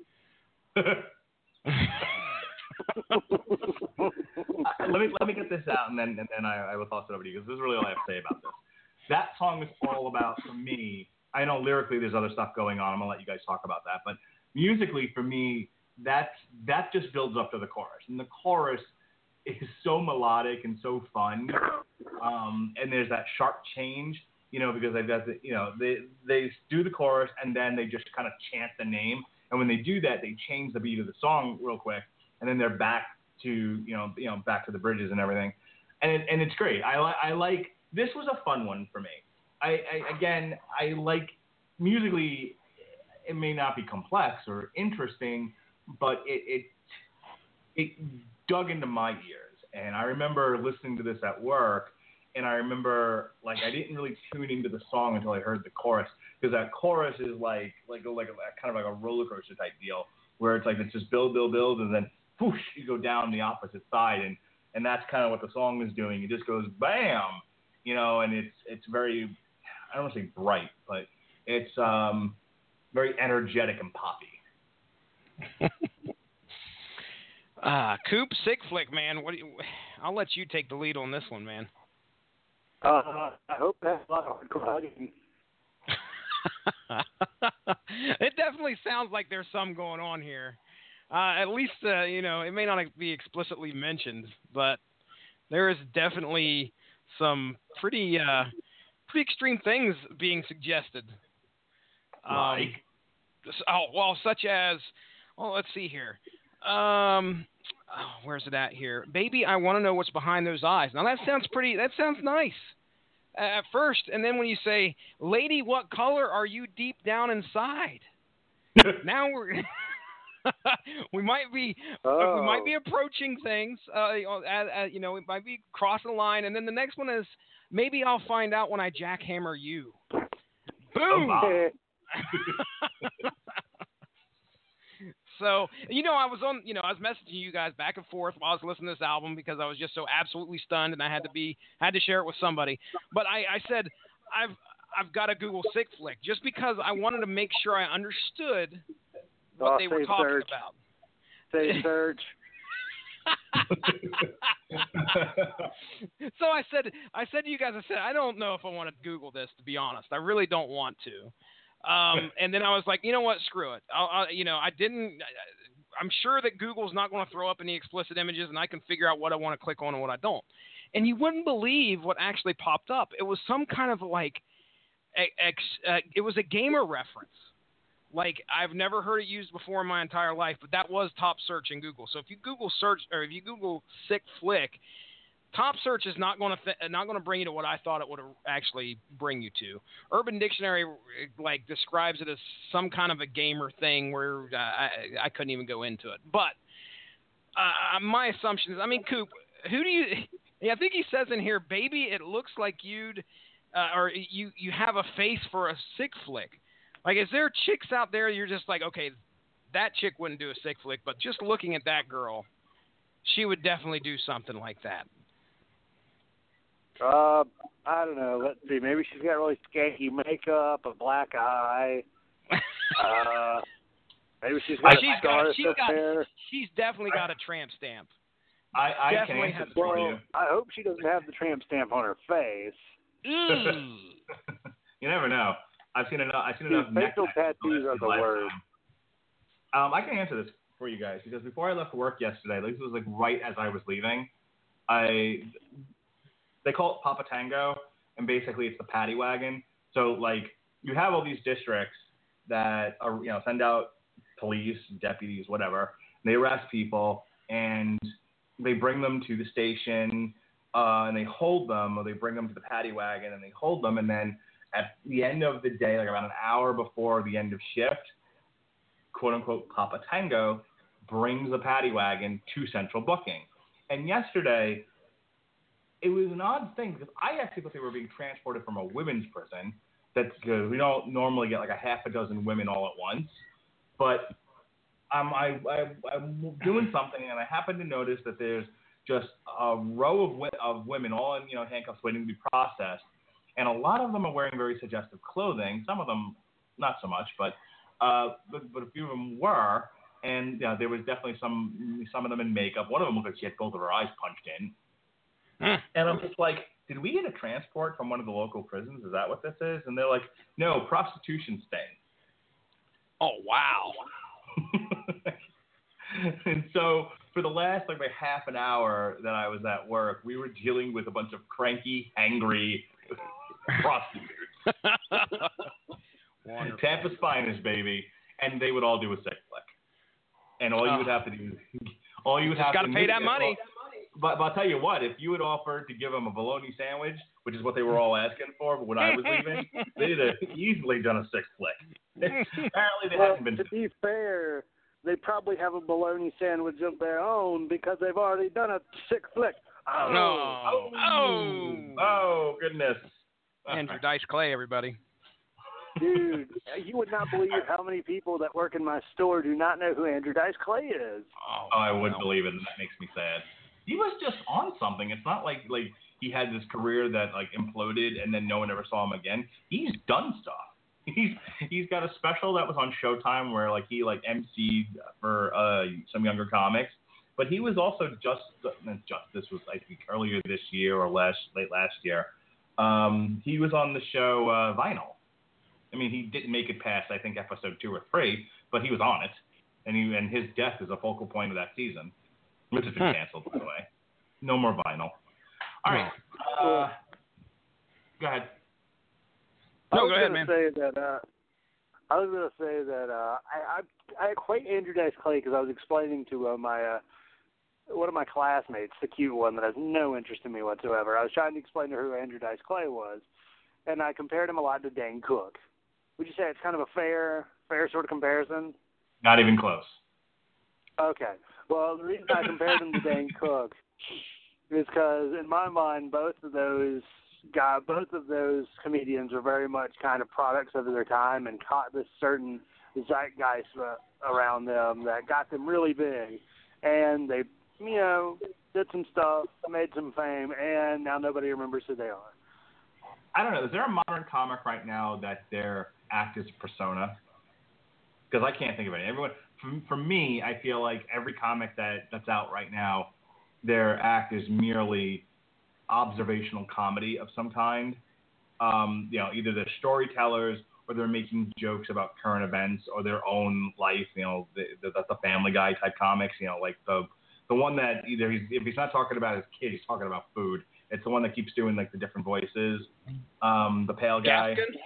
B: Uh, let me let me get this out, and then and then I, I will toss it over to you because this is really all I have to say about this. That song is all about for me. I know lyrically there's other stuff going on. I'm gonna let you guys talk about that, but musically for me, that's that just builds up to the chorus, and the chorus is so melodic and so fun. Um, and there's that sharp change, you know, because they've got the, you know, they they do the chorus and then they just kind of chant the name, and when they do that, they change the beat of the song real quick, and then they're back to you know you know back to the bridges and everything, and it, and it's great. I li- I like this was a fun one for me. I, I again I like musically it may not be complex or interesting, but it it it dug into my ears, and I remember listening to this at work. And I remember, like, I didn't really tune into the song until I heard the chorus, because that chorus is like, like, like a, kind of like a roller coaster type deal, where it's like it's just build, build, build, and then whoosh, you go down the opposite side, and and that's kind of what the song is doing. It just goes bam, you know, and it's it's very, I don't want to say bright, but it's um very energetic and poppy.
A: Ah, Coop, sick flick, man. What? Do you, I'll let you take the lead on this one, man.
C: Uh, I hope that's a lot of hardcore hugging.
A: it definitely sounds like there's some going on here. Uh, at least, uh, you know, it may not be explicitly mentioned, but there is definitely some pretty, uh, pretty extreme things being suggested. Um,
B: Like?
A: oh, well, such as, well, let's see here. Um, oh, where's it at here? Baby, I want to know what's behind those eyes. Now that sounds pretty. That sounds nice at first, and then when you say, "Lady, what color are you deep down inside?" now we're we might be
C: Oh.
A: we might be approaching things. Uh, you know, at, at, you know, it might be crossing the line, and then the next one is maybe I'll find out when I jackhammer you. Boom. So you know, I was on, you know, I was messaging you guys back and forth while I was listening to this album because I was just so absolutely stunned, and I had to be had to share it with somebody. But I, I said, I've I've got to Google sick flick just because I wanted to make sure I understood what
C: Oh,
A: they were talking about.
C: Say search.
A: so I said, I said to you guys, I said, I don't know if I want to Google this. To be honest, I really don't want to. Um, and then I was like, you know what? Screw it. I'll, I, you know, I didn't. I'm sure that Google's not going to throw up any explicit images, and I can figure out what I want to click on and what I don't. And you wouldn't believe what actually popped up. It was some kind of like, ex, uh, it was a gamer reference. Like I've never heard it used before in my entire life, but that was top search in Google. So if you Google search or if you Google sick flick, top search is not going to th- not going to bring you to what I thought it would actually bring you to. Urban Dictionary like describes it as some kind of a gamer thing where uh, I, I couldn't even go into it. But uh, my assumption is, I mean, Coop, who do you? Yeah, I think he says in here, baby, it looks like you'd uh, or you you have a face for a sick flick. Like, is there chicks out there you're just like, okay, that chick wouldn't do a sick flick, but just looking at that girl, she would definitely do something like that.
C: Uh, I don't know. Let's see. Maybe she's got really skanky makeup, a black eye. Uh, maybe she's got
A: she's
C: a scar
A: got, she's
C: up
A: got,
C: there.
A: she's definitely got a tramp stamp.
B: I, I can
A: Definitely
B: answer
A: has-
B: this for you.
C: I hope she doesn't have the tramp stamp on her face.
A: Ooh.
B: you never know. I've seen enough. I've seen
C: Dude,
B: enough. neck
C: facial
B: tattoos
C: tattoos are the
B: my
C: word.
B: Um, I can answer this for you guys because before I left work yesterday, this was like right as I was leaving. I they call it Papa Tango, and basically it's the paddy wagon. So like you have all these districts that are you know send out police, deputies, whatever. They arrest people and they bring them to the station uh, and they hold them, or they bring them to the paddy wagon and they hold them, and then at the end of the day, like about an hour before the end of shift, quote unquote Papa Tango brings the paddy wagon to central booking. And yesterday, it was an odd thing because I actually thought they were being transported from a women's prison. That's good. We don't normally get like a half a dozen women all at once. But um, I, I, I'm doing something and I happen to notice that there's just a row of of women, all in you know handcuffs, waiting to be processed, and a lot of them are wearing very suggestive clothing. Some of them not so much, but uh, but, but a few of them were, and you know, there was definitely some some of them in makeup. One of them looked like she had both of her eyes punched in,
A: Hmm.
B: and I'm just like, did we get a transport from one of the local prisons? Is that what this is? And they're like, no, prostitution sting.
A: Oh wow.
B: and so for the last like, half an hour that I was at work, we were dealing with a bunch of cranky, angry prostitutes. Tampa's finest, baby, and they would all do a sick flick. And all you would have to do, all you would
A: Just
B: have to
A: pay that money.
B: But, but I'll tell you what, if you had offered to give them a bologna sandwich, which is what they were all asking for when I was leaving, they'd have easily done a six flick. Apparently, they
C: Well,
B: haven't been.
C: to be fair, they probably have a bologna sandwich of their own because they've already done a six flick. Oh,
A: No. Oh.
B: Oh, oh goodness.
A: Andrew Dice Clay, everybody.
C: dude, you would not believe how many people that work in my store do not know who Andrew Dice Clay is.
A: Oh,
B: Oh, I wouldn't
A: well.
B: believe it, that makes me sad. He was just on something. It's not like like he had this career that like imploded and then no one ever saw him again. He's done stuff. He's he's got a special that was on Showtime where like he like emceed for uh some younger comics. But he was also just just this was I think earlier this year or last late last year. Um, he was on the show uh, Vinyl. I mean, he didn't make it past I think episode two or three, but he was on it, and he and his death is a focal point of that season, which has been
A: Hmm.
B: canceled by the way. No more Vinyl. All right. Uh, go ahead.
C: I
A: No,
C: was
A: go ahead,
C: gonna
A: man.
C: Say that, uh, I was going to say that uh, I, I I equate Andrew Dice Clay because I was explaining to uh, my uh, one of my classmates, the cute one that has no interest in me whatsoever. I was trying to explain to her who Andrew Dice Clay was, and I compared him a lot to Dane Cook. Would you say it's kind of a fair fair sort of comparison?
B: Not even close.
C: Okay. Well, the reason I compared him to Dane Cook is because, in my mind, both of those guy, both of those comedians are very much kind of products of their time and caught this certain zeitgeist around them that got them really big, and they, you know, did some stuff, made some fame, and now nobody remembers who they are.
B: I don't know. Is there a modern comic right now that their act is persona? Because I can't think of any. Everyone, for, for me, I feel like every comic that that's out right now, their act is merely observational comedy of some kind. Um, you know, either they're storytellers or they're making jokes about current events or their own life. You know, the, the, the Family Guy type comics. You know, like the the one that either he's if he's not talking about his kid, he's talking about food. It's the one that keeps doing like the different voices. Um, the pale guy.
A: Gaskin?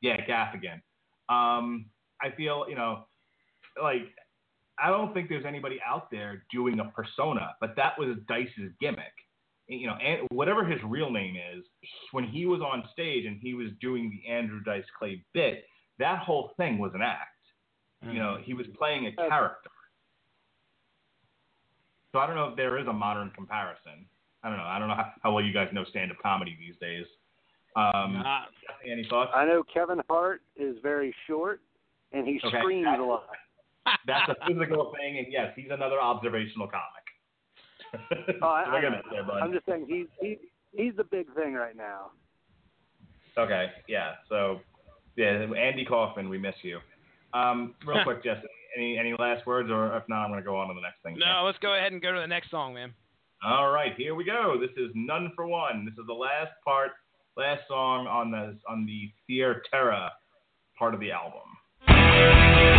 B: Yeah, Gaffigan. Um, I feel, you know, like I don't think there's anybody out there doing a persona, but that was Dice's gimmick. You know, and whatever his real name is, when he was on stage and he was doing the Andrew Dice Clay bit, that whole thing was an act. You know, he was playing a character. So I don't know if there is a modern comparison. I don't know. I don't know how, how well you guys know stand-up comedy these days. Um,
A: Nah.
B: any thoughts?
C: I know Kevin Hart is very short, and he
B: Okay.
C: screams a lot.
B: That's a physical thing, and yes, he's another observational comic.
C: Oh, I,
B: Look
C: I
B: at
C: know.
B: it there, bud.
C: I'm just saying he's he, he's the big thing right now.
B: Okay, yeah. So, yeah, Andy Kaufman, we miss you. Um, real quick, Jesse, any any last words, or if not, I'm going to go on to the next thing.
A: No, let's go ahead and go to the next song, man.
B: All right, here we go. This is None for One. This is the last part, last song on the on the Theaterror part of the album. Thank you.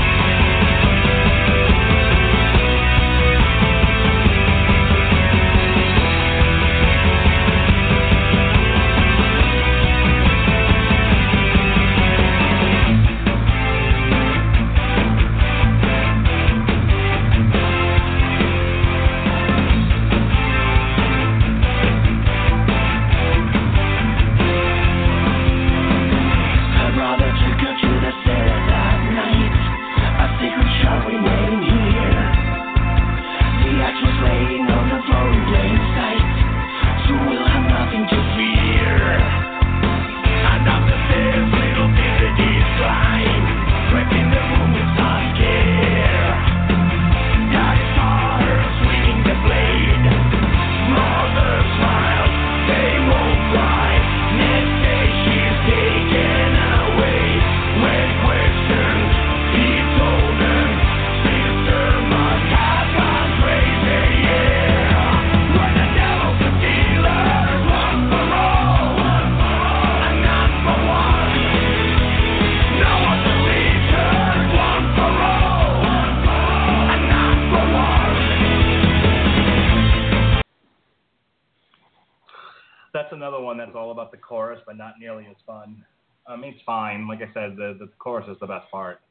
B: But not nearly as fun. I mean, it's fine. Like I said, the the chorus is the best part.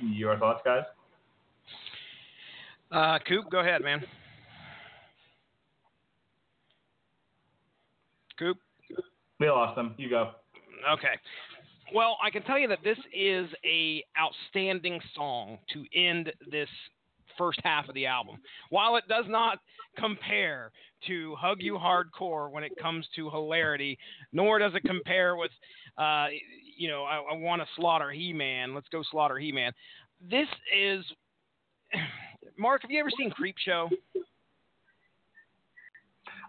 B: Your thoughts, guys?
A: Uh, Coop, go ahead, man. Coop.
B: We lost them. You go.
A: Okay. Well, I can tell you that this is a outstanding song to end this first half of the album. While it does not compare to Hug You Hardcore when it comes to hilarity, nor does it compare with, uh, you know, I, I want to slaughter He Man. Let's go slaughter He Man. This is. Mark, have you ever seen Creep Show?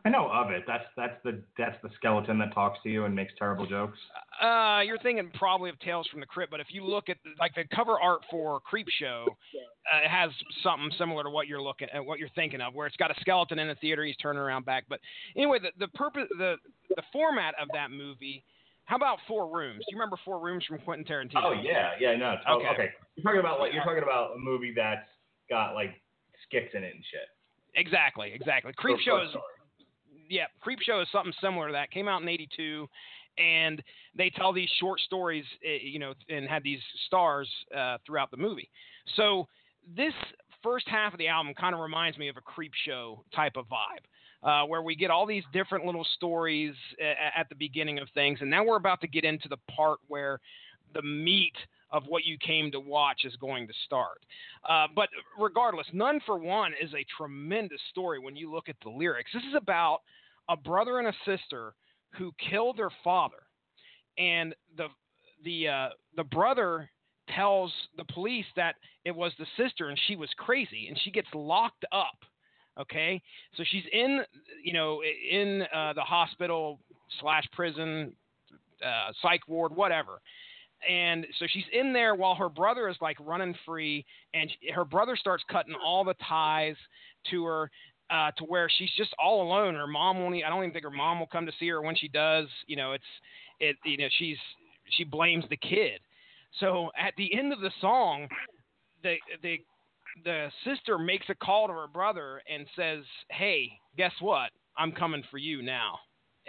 B: I know of it. That's that's the that's the skeleton that talks to you and makes terrible jokes.
A: Uh, you're thinking probably of Tales from the Crypt, but if you look at like the cover art for Creep Show, uh, it has something similar to what you're looking at, what you're thinking of, where it's got a skeleton in the theater, he's turning around back. But anyway, the the purpose, the the format of that movie. How about Four Rooms? Do you remember Four Rooms from Quentin Tarantino?
B: Oh yeah, yeah, no. to-
A: Okay.
B: okay. You're talking about like you're talking about a movie that's got like skits in it and shit.
A: Exactly, exactly. Creep Show is. Yeah, Creep Show is something similar to that. Came out in '82, and they tell these short stories, eh, you know, and had these stars uh, throughout the movie. So this first half of the album kind of reminds me of a Creep Show type of vibe. Uh, where we get all these different little stories a- at the beginning of things, and now we're about to get into the part where the meat of what you came to watch is going to start. Uh, but regardless, None for One is a tremendous story when you look at the lyrics. This is about a brother and a sister who killed their father, and the the uh, the brother tells the police that it was the sister and she was crazy, and she gets locked up. Okay, so she's in you know in uh, the hospital slash prison, uh, psych ward, whatever and so she's in there while her brother is like running free and sh- her brother starts cutting all the ties to her uh, to where she's just all alone. Her mom won't. I don't even think her mom will come to see her when she does you know it's it you know she's she blames the kid. So at the end of the song the the the sister makes a call to her brother and says hey guess what? I'm coming for you now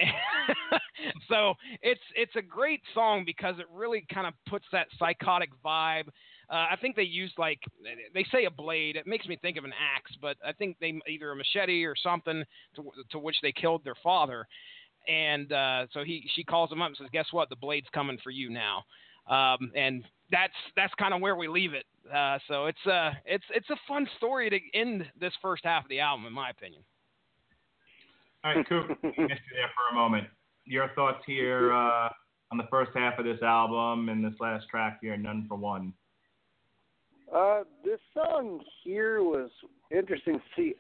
A: so it's it's a great song because it really kind of puts that psychotic vibe. Uh, I think they use like they say a blade. It makes me think of an axe, but I think they either a machete or something to, to which they killed their father. And uh, so he she calls him up and says, "Guess what? The blade's coming for you now." Um, and that's that's kind of where we leave it. Uh, so it's uh it's it's a fun story to end this first half of the album, in my opinion.
B: All right, Coop, missed you there for a moment. Your thoughts here uh, on the first half of this album and this last track here, None for One.
C: Uh, this song here was interesting. See,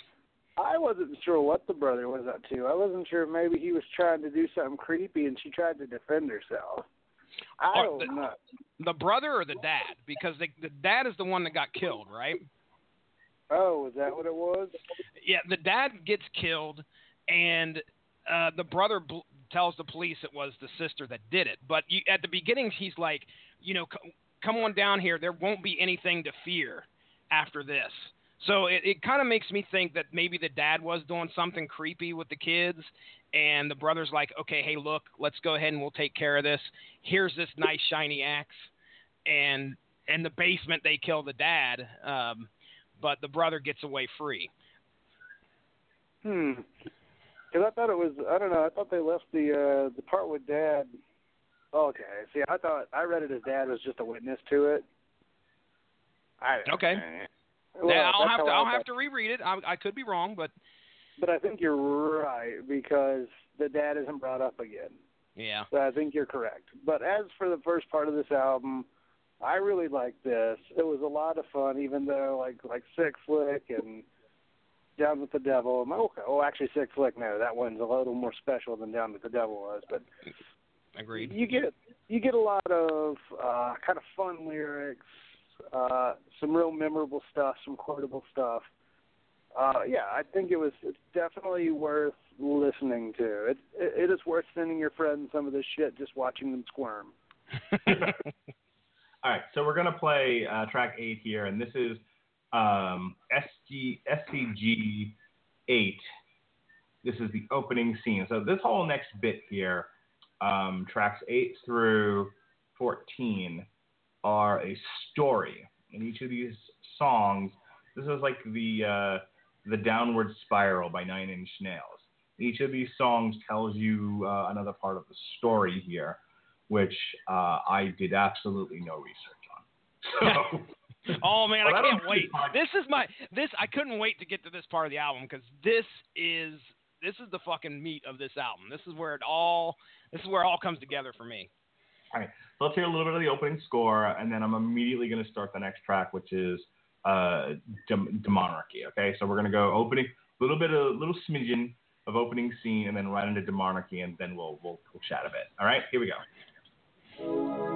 C: I wasn't sure what the brother was up to. I wasn't sure maybe he was trying to do something creepy and she tried to defend herself. I don't
A: the-
C: know.
A: The brother or the dad? Because the the dad is the one that got killed, right?
C: Oh, is that what it was?
A: Yeah, the dad gets killed, and uh, the brother bl- tells the police it was the sister that did it. But you, at the beginning, he's like, you know, c- come on down here. There won't be anything to fear after this. So it, it kind of makes me think that maybe the dad was doing something creepy with the kids, and the brother's like, okay, hey, look, let's go ahead and we'll take care of this. Here's this nice shiny axe, and in the basement they kill the dad, um, but the brother gets away free.
C: Hmm. Because I thought it was. I don't know. I thought they left the uh the part with dad. Okay. See, I thought I read it as dad was just a witness to it. I
A: Okay.
C: Well,
A: yeah, I'll have to I'll have to reread it. I, I could be wrong, but
C: But I think you're right because the dad isn't brought up again.
A: yeah.
C: So I think you're correct. But as for the first part of this album, I really liked this. It was a lot of fun, even though like like Sick Flick and Down with the Devil. i'm Okay, oh actually Sick Flick, no, that one's a little more special than Down with the Devil was. But
A: Agreed.
C: you get you get a lot of uh, kind of fun lyrics, uh, some real memorable stuff, some quotable stuff. Uh, yeah, I think it was it's definitely worth listening to. It, it it is worth sending your friends some of this shit just watching them squirm.
B: All right, so we're gonna play uh, track eight here, and this is um, SG, SCG eight. This is the opening scene. So this whole next bit here um, tracks 8 through 14 are a story. And each of these songs, this is like the uh, the Downward Spiral by Nine Inch Nails. Each of these songs tells you uh, another part of the story here, which uh, I did absolutely no research on. So,
A: Oh man, I can't wait. This is my this. I couldn't wait to get to this part of the album because this is this is the fucking meat of this album. This is where it all this is where it all comes together for me.
B: so let's hear a little bit of the opening score, and then I'm immediately going to start the next track, which is uh, Dem- Demonarchy. Okay, so we're going to go opening, a little bit, of, a little smidgen of opening scene, and then right into Demonarchy, and then we'll, we'll, we'll chat a bit. All right, here we go.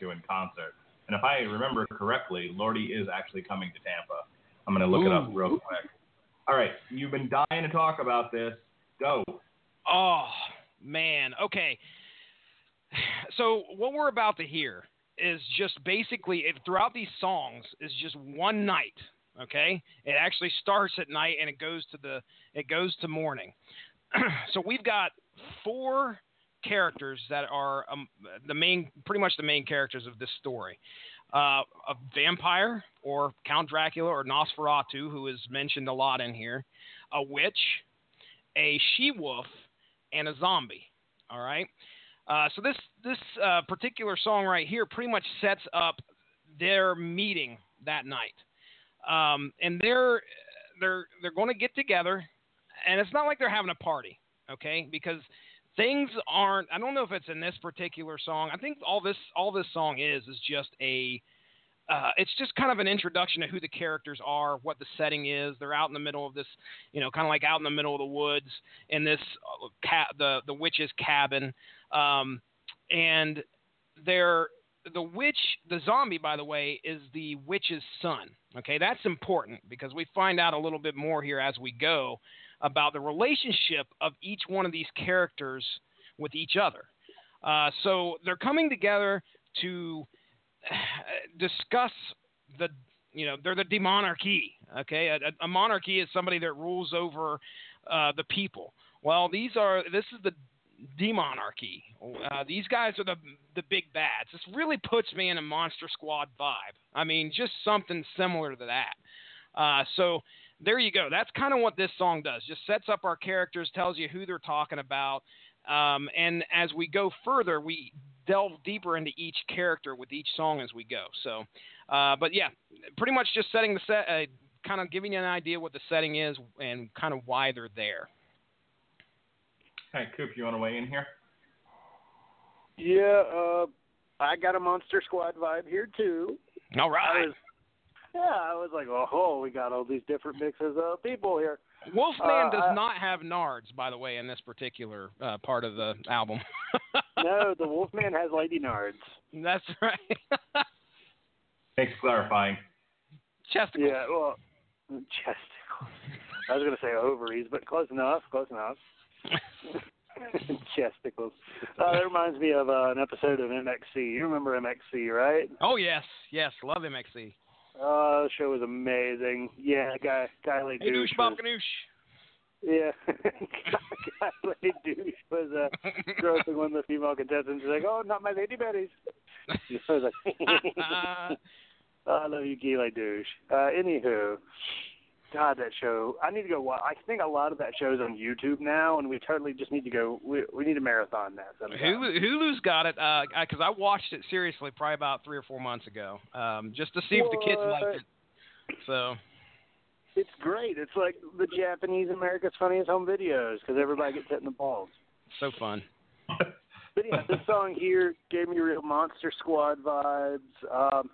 B: To in concert. And if I remember correctly, Lordi is actually coming to Tampa. I'm going to look it up real quick. All right, you've been dying to talk about this. Go.
A: Oh man. Okay. So what we're about to hear is just basically it, throughout these songs is just one night. Okay. It actually starts at night and it goes to the it goes to morning. so we've got four characters that are um, the main, pretty much the main characters of this story. Uh, a vampire, or Count Dracula, or Nosferatu, who is mentioned a lot in here. A witch, a she wolf, and a zombie. All right. Uh, so this this uh, particular song right here pretty much sets up their meeting that night, um, and they're they're they're going to get together, and it's not like they're having a party, okay? Because things aren't. I don't know if it's in this particular song. I think all this all this song is is just a. Uh, it's just kind of an introduction to who the characters are, what the setting is. They're out in the middle of this, you know, kind of like out in the middle of the woods in this uh, ca- the the witch's cabin, um, and they're the witch, the zombie, by the way, is the witch's son. Okay, that's important because we find out a little bit more here as we go about the relationship of each one of these characters with each other. Uh, so they're coming together to discuss the, you know, they're the demonarchy. Okay, a, a monarchy is somebody that rules over uh, the people, Well, these are this is the Demonarchy. Uh, these guys are the the big bads. This really puts me in a Monster Squad vibe. I mean, just something similar to that. Uh, so there you go. That's kind of what this song does. Just sets up our characters, tells you who they're talking about, um, and as we go further, we delve deeper into each character with each song as we go. So, uh, but yeah, pretty much just setting the set, uh, kind of giving you an idea what the setting is and kind of why they're there.
B: Hey, Coop, you want to weigh in here?
C: Yeah, uh, I got a Monster Squad vibe here too.
A: All
C: I was, yeah, I was like, oh, we got all these different mixes of people here.
A: Wolfman
C: Uh,
A: does
C: I-
A: not have nards, by the way, in this particular uh, part of the album.
C: No, the Wolfman has Lady Nards.
A: That's right.
B: Thanks for clarifying.
A: Chesticles.
C: Yeah, well, chesticles. I was gonna say ovaries, but close enough. Close enough. chesticles. Uh, that reminds me of uh, an episode of MXC. You remember MXC, right?
A: Oh yes, yes, love MXC.
C: Uh, the show was amazing. Yeah, guy, guy like
A: Hey,
C: douche.
A: douche,
C: was-
A: Balkanoosh.
C: Yeah, Guy Le Douche was uh, grossing one of the female contestants. She's like, "Oh, not my lady berries." I was like, I love you, Guy Le Douche. Uh, anywho, God, that show. I need to go. wa- I think a lot of that show's on YouTube now, and we totally just need to go. We we need to marathon that. sometime.
A: Hulu, Hulu's got it uh because I watched it seriously probably about three or four months ago, um, just to see if the kids liked it. So
C: It's great. It's like the Japanese America's Funniest Home Videos because everybody gets hit in the balls.
A: so fun.
C: But yeah, this song here gave me real Monster Squad vibes. Um,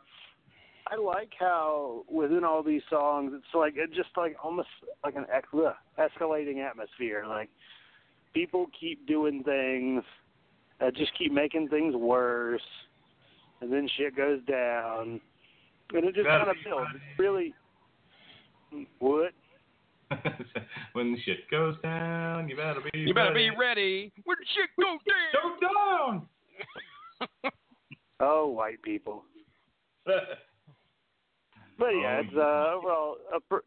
C: I like how within all these songs, it's like it just like almost like an ex- ugh, escalating atmosphere. Like people keep doing things, uh, just keep making things worse, and then shit goes down, and it just kind of builds. It's really what?
B: when the shit goes down, you better be.
A: You better be
B: ready.
A: when shit go down?
B: Go down.
C: Oh, white people. But yeah,
B: Um,
C: it's uh, overall a, pr-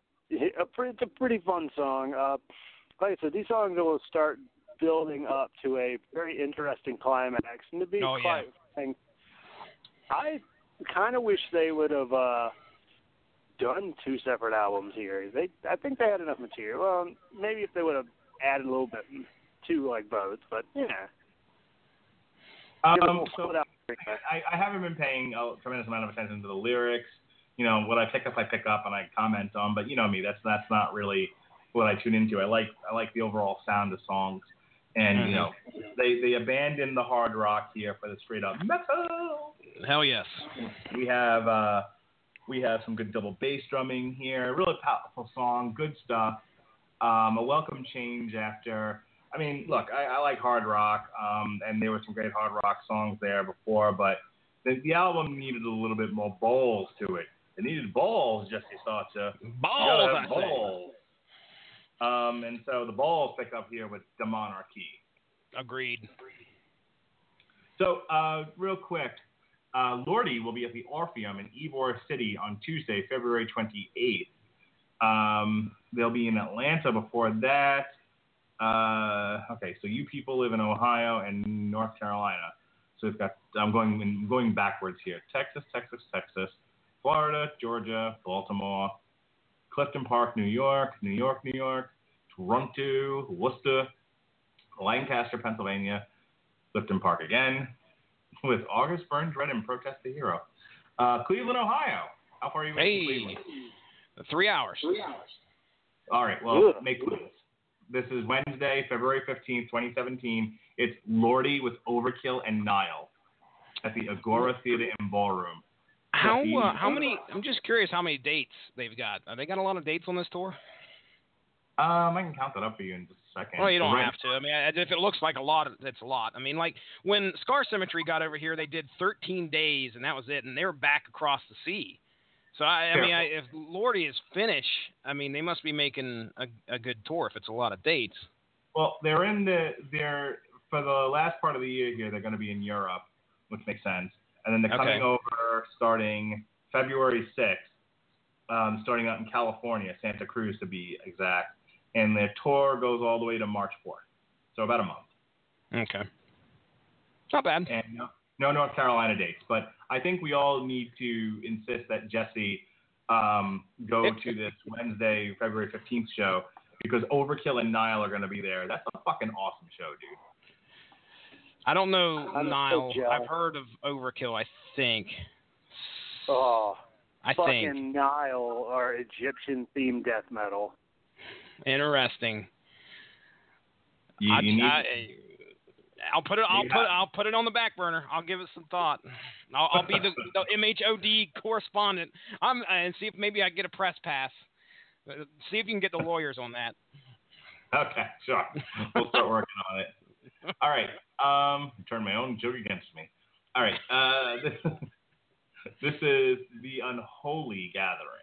C: a pr- it's a pretty fun song. Uh, like I said, these songs will start building up to a very interesting climax, and to be
A: Oh, yeah.
C: quite frank, I kind of wish they would have uh, done two separate albums here. They, I think they had enough material. Well, maybe if they would have added a little bit to like both, but yeah. Give it a
B: Um, so. I, I haven't been paying a tremendous amount of attention to the lyrics. You know, what I pick up, I pick up and I comment on. But you know me, that's that's not really what I tune into. I like I like the overall sound of songs, and you know, they they abandon the hard rock here for the straight up metal.
A: Hell yes.
B: We have uh, we have some good double bass drumming here. Really powerful song, good stuff. Um, a welcome change after. I mean, look, I, I like hard rock, um, and there were some great hard rock songs there before, but the, the album needed a little bit more balls to it. It needed balls, Jesse. You
A: Balls, I say.
B: balls. Um, and so the balls pick up here with the monarchy.
A: Agreed.
B: So, uh, real quick, uh, Lordi will be at the Orpheum in Ybor City on Tuesday, February 28th. Um, they'll be in Atlanta before that. Uh, okay, so you people live in Ohio and North Carolina. So we've got I'm going I'm going backwards here. Texas, Texas, Texas, Florida, Georgia, Baltimore, Clifton Park, New York, New York, New York, Toronto, Worcester, Lancaster, Pennsylvania, Clifton Park again, with August Burns Red and Protest the Hero. Uh, Cleveland, Ohio. How far are you away from
A: Hey,
B: Cleveland?
A: three hours. Three hours.
B: All right, well,
C: Ugh.
B: make this. This is Wednesday, February 15th, 2017. It's Lordi with Overkill and Nile at the Agora Theater and Ballroom.
A: How uh, how many? I'm just curious how many dates they've got. Are they got a lot of dates on this tour?
B: Um, I can count that up for you in just a second.
A: Well, you don't
B: Right-
A: have to. I mean, if it looks like a lot, it's a lot. I mean, like when Scar Symmetry got over here, they did 13 days, and that was it, and they were back across the sea. So I, I mean, I, if Lordi is Finnish, I mean, they must be making a, a good tour if it's a lot of dates.
B: Well, they're in the they're for the last part of the year here. They're going to be in Europe, which makes sense, and then they're
A: Okay.
B: coming over starting February 6th, um, starting out in California, Santa Cruz to be exact, and their tour goes all the way to March 4th. so about a month.
A: Okay. Not bad.
B: And no, no North Carolina dates, but I think we all need to insist that Jesse um, go to this Wednesday, February 15th show because Overkill and Nile are going to be there. That's a fucking awesome show, dude.
A: I don't know
C: I'm
A: Nile.
C: jealous.
A: I've heard of Overkill. I think.
C: Oh,
A: I
C: fucking
A: think
C: Nile or Egyptian themed death metal.
A: interesting.
B: You,
A: I,
B: you need,
A: I, I'll put it. I'll
B: You
A: put. I'll put it on the back burner. I'll give it some thought. I'll, I'll be the, the MHOD correspondent. I'm and see if maybe I get a press pass. Uh, See if you can get the lawyers on that.
B: okay, sure. We'll start working on it. All right. Um, turn my own joke against me. All right. Uh, this, this is the Unholy Gathering.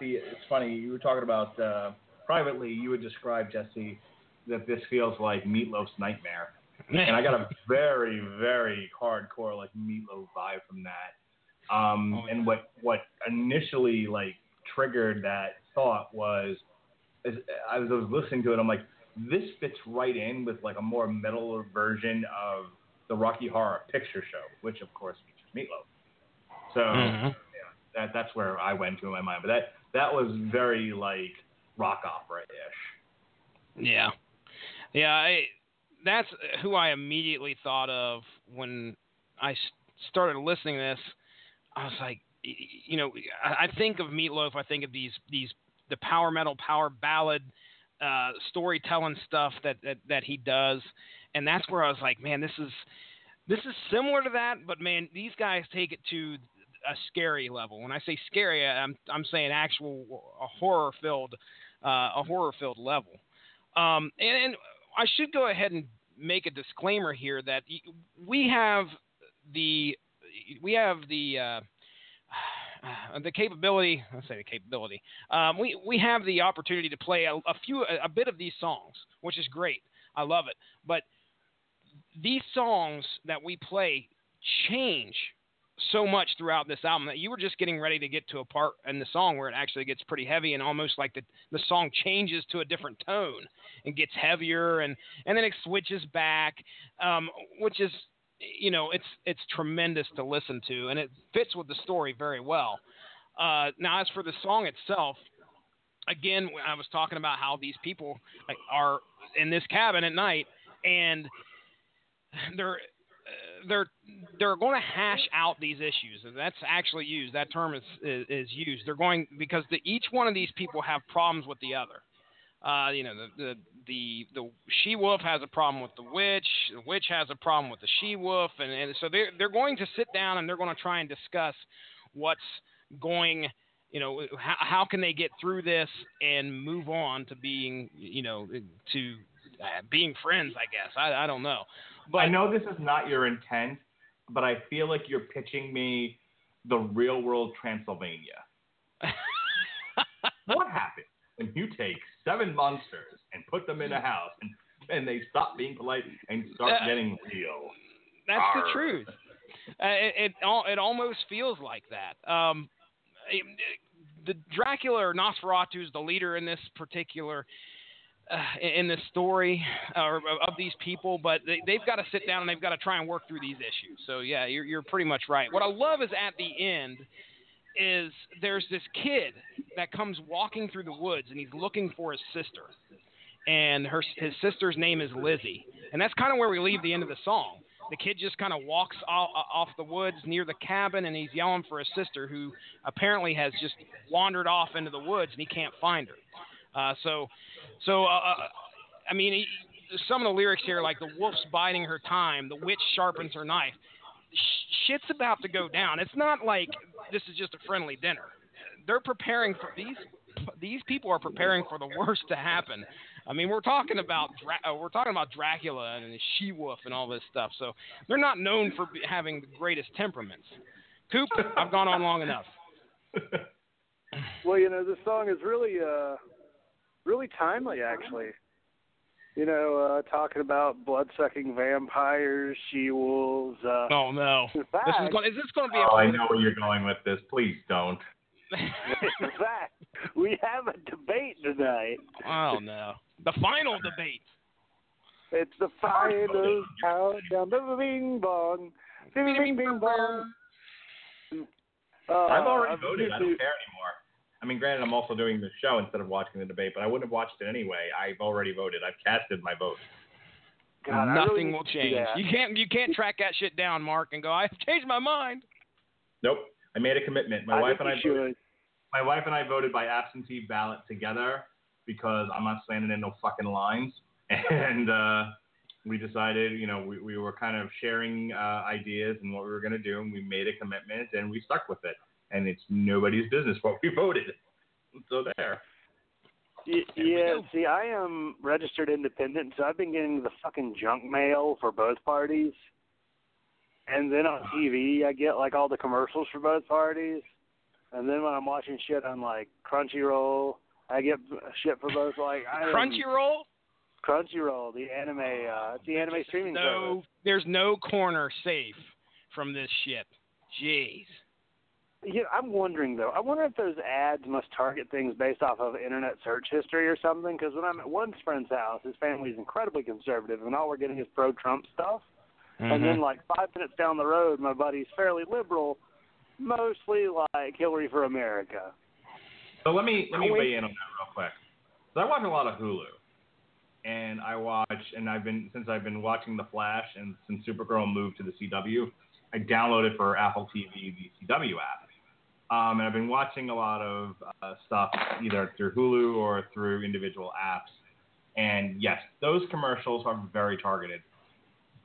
B: They, the. It's funny. You were talking about uh, privately. You would describe Jesse that this feels like Meatloaf's Nightmare, and I got a very, very hardcore like Meatloaf vibe from that. Um,
A: Oh, yeah.
B: And what what initially like triggered that thought was, as I was, I was listening to it, I'm like, this fits right in with like a more metal version of the Rocky Horror Picture Show, which of course features Meatloaf. So
A: Mhm.
B: That that's where I went to in my mind. But that that was very like rock opera ish.
A: Yeah, yeah. I, that's who I immediately thought of when I started listening to this. I was like, you know, I, I think of Meatloaf. I think of these these the power metal, power ballad, uh, storytelling stuff that, that that he does, and that's where I was like, man, this is this is similar to that, but man, these guys take it to a scary level. When I say scary, I'm I'm saying actual a horror filled uh, a horror filled level. Um, and, and I should go ahead and make a disclaimer here that we have the we have the uh, the capability. Let's say the capability. Um, we we have the opportunity to play a, a few a, a bit of these songs, which is great. I love it. But these songs that we play change so much throughout this album that you were just getting ready to get to a part in the song where it actually gets pretty heavy and almost like the, the song changes to a different tone and gets heavier and, and then it switches back, um, which is, you know, it's, it's tremendous to listen to and it fits with the story very well. Uh, now, as for the song itself, again, I was talking about how these people are in this cabin at night and they're they're they're going to hash out these issues, that's actually used. That term is is, is used. They're going because the, each one of these people have problems with the other. Uh, you know, the, the the the she wolf has a problem with the witch. The witch has a problem with the she wolf, and, and so they're they're going to sit down and they're going to try and discuss what's going. You know, how, how can they get through this and move on to being, you know, to uh, being friends. I guess I I don't know. But
B: I know this is not your intent, but I feel like you're pitching me the real world Transylvania. what happens when you take seven monsters and put them in a house and, and they stop being polite and start
A: Uh,
B: getting real?
A: That's
B: Arr.
A: the truth. Uh, it, it it almost feels like that. Um, it- the Dracula or Nosferatu is the leader in this particular uh, in this story or of, these people, but they, they've got to sit down and they've got to try and work through these issues. So yeah, you're you're pretty much right. What I love is at the end is there's this kid that comes walking through the woods and he's looking for his sister, and her his sister's name is Lizzie, and that's kind of where we leave the end of the song. The kid just kind of walks off, off the woods near the cabin, and he's yelling for his sister, who apparently has just wandered off into the woods, and he can't find her. Uh, so, so uh, I mean, some of the lyrics here, like the wolf's biding her time, the witch sharpens her knife. Sh- shit's about to go down. It's not like this is just a friendly dinner. They're preparing for these. These people are preparing for the worst to happen. I mean, we're talking about Dra- uh, we're talking about Dracula and the she wolf and all this stuff. So they're not known for having the greatest temperaments. Coop, I've gone on long enough.
C: Well, you know, this song is really, uh, really timely, actually. You know, uh, talking about blood-sucking vampires, she-wolves. Uh,
A: Oh no,
C: in
A: this is going. Is this going to be
B: Oh,
A: a?
B: I know where you're going with this. Please don't.
C: in fact, we have a debate tonight.
A: oh no, the final debate.
C: It's the final countdown. Bing bong. Bing bing bing bong. Uh,
B: I've already
C: I've
B: voted. I don't care anymore. I mean, granted, I'm also doing the show instead of watching the debate, but I wouldn't have watched it anyway. I've already voted. I've casted my vote.
C: God,
A: Nothing
C: really
A: will
C: need to do
A: change. You can't. You can't track that shit down, Mark, and go. I've changed my mind.
B: Nope. I made a commitment. My
C: I
B: wife and I
C: you
B: voted,
C: should.
B: my wife and I voted by absentee ballot together because I'm not standing in no fucking lines. And uh, we decided, you know, we, we were kind of sharing uh, ideas and what we were going to do, and we made a commitment and we stuck with it. And it's nobody's business what we voted. So there.
C: Y- yeah, see, I am registered independent, so I've been getting the fucking junk mail for both parties. And then on TV, I get like all the commercials for both parties. And then when I'm watching shit on like Crunchyroll, I get shit for both. Like I
A: Crunchyroll.
C: Crunchyroll, the anime, uh, the anime streaming
A: No,
C: service.
A: there's no corner safe from this shit. Jeez.
C: Yeah, I'm wondering though. I wonder if those ads must target things based off of internet search history or something. Because when I'm at one friend's house, his family is incredibly conservative, and all we're getting is pro-Trump stuff. And
A: Mm-hmm.
C: then like five minutes down the road, my buddy's fairly liberal, mostly like Hillary for America.
B: So let me let me weigh in on that real quick. So I watch a lot of Hulu, and I watch, and I've been since I've been watching The Flash, and since Supergirl moved to the CW, I downloaded for Apple TV the CW app, um, and I've been watching a lot of uh, stuff either through Hulu or through individual apps. And yes, those commercials are very targeted,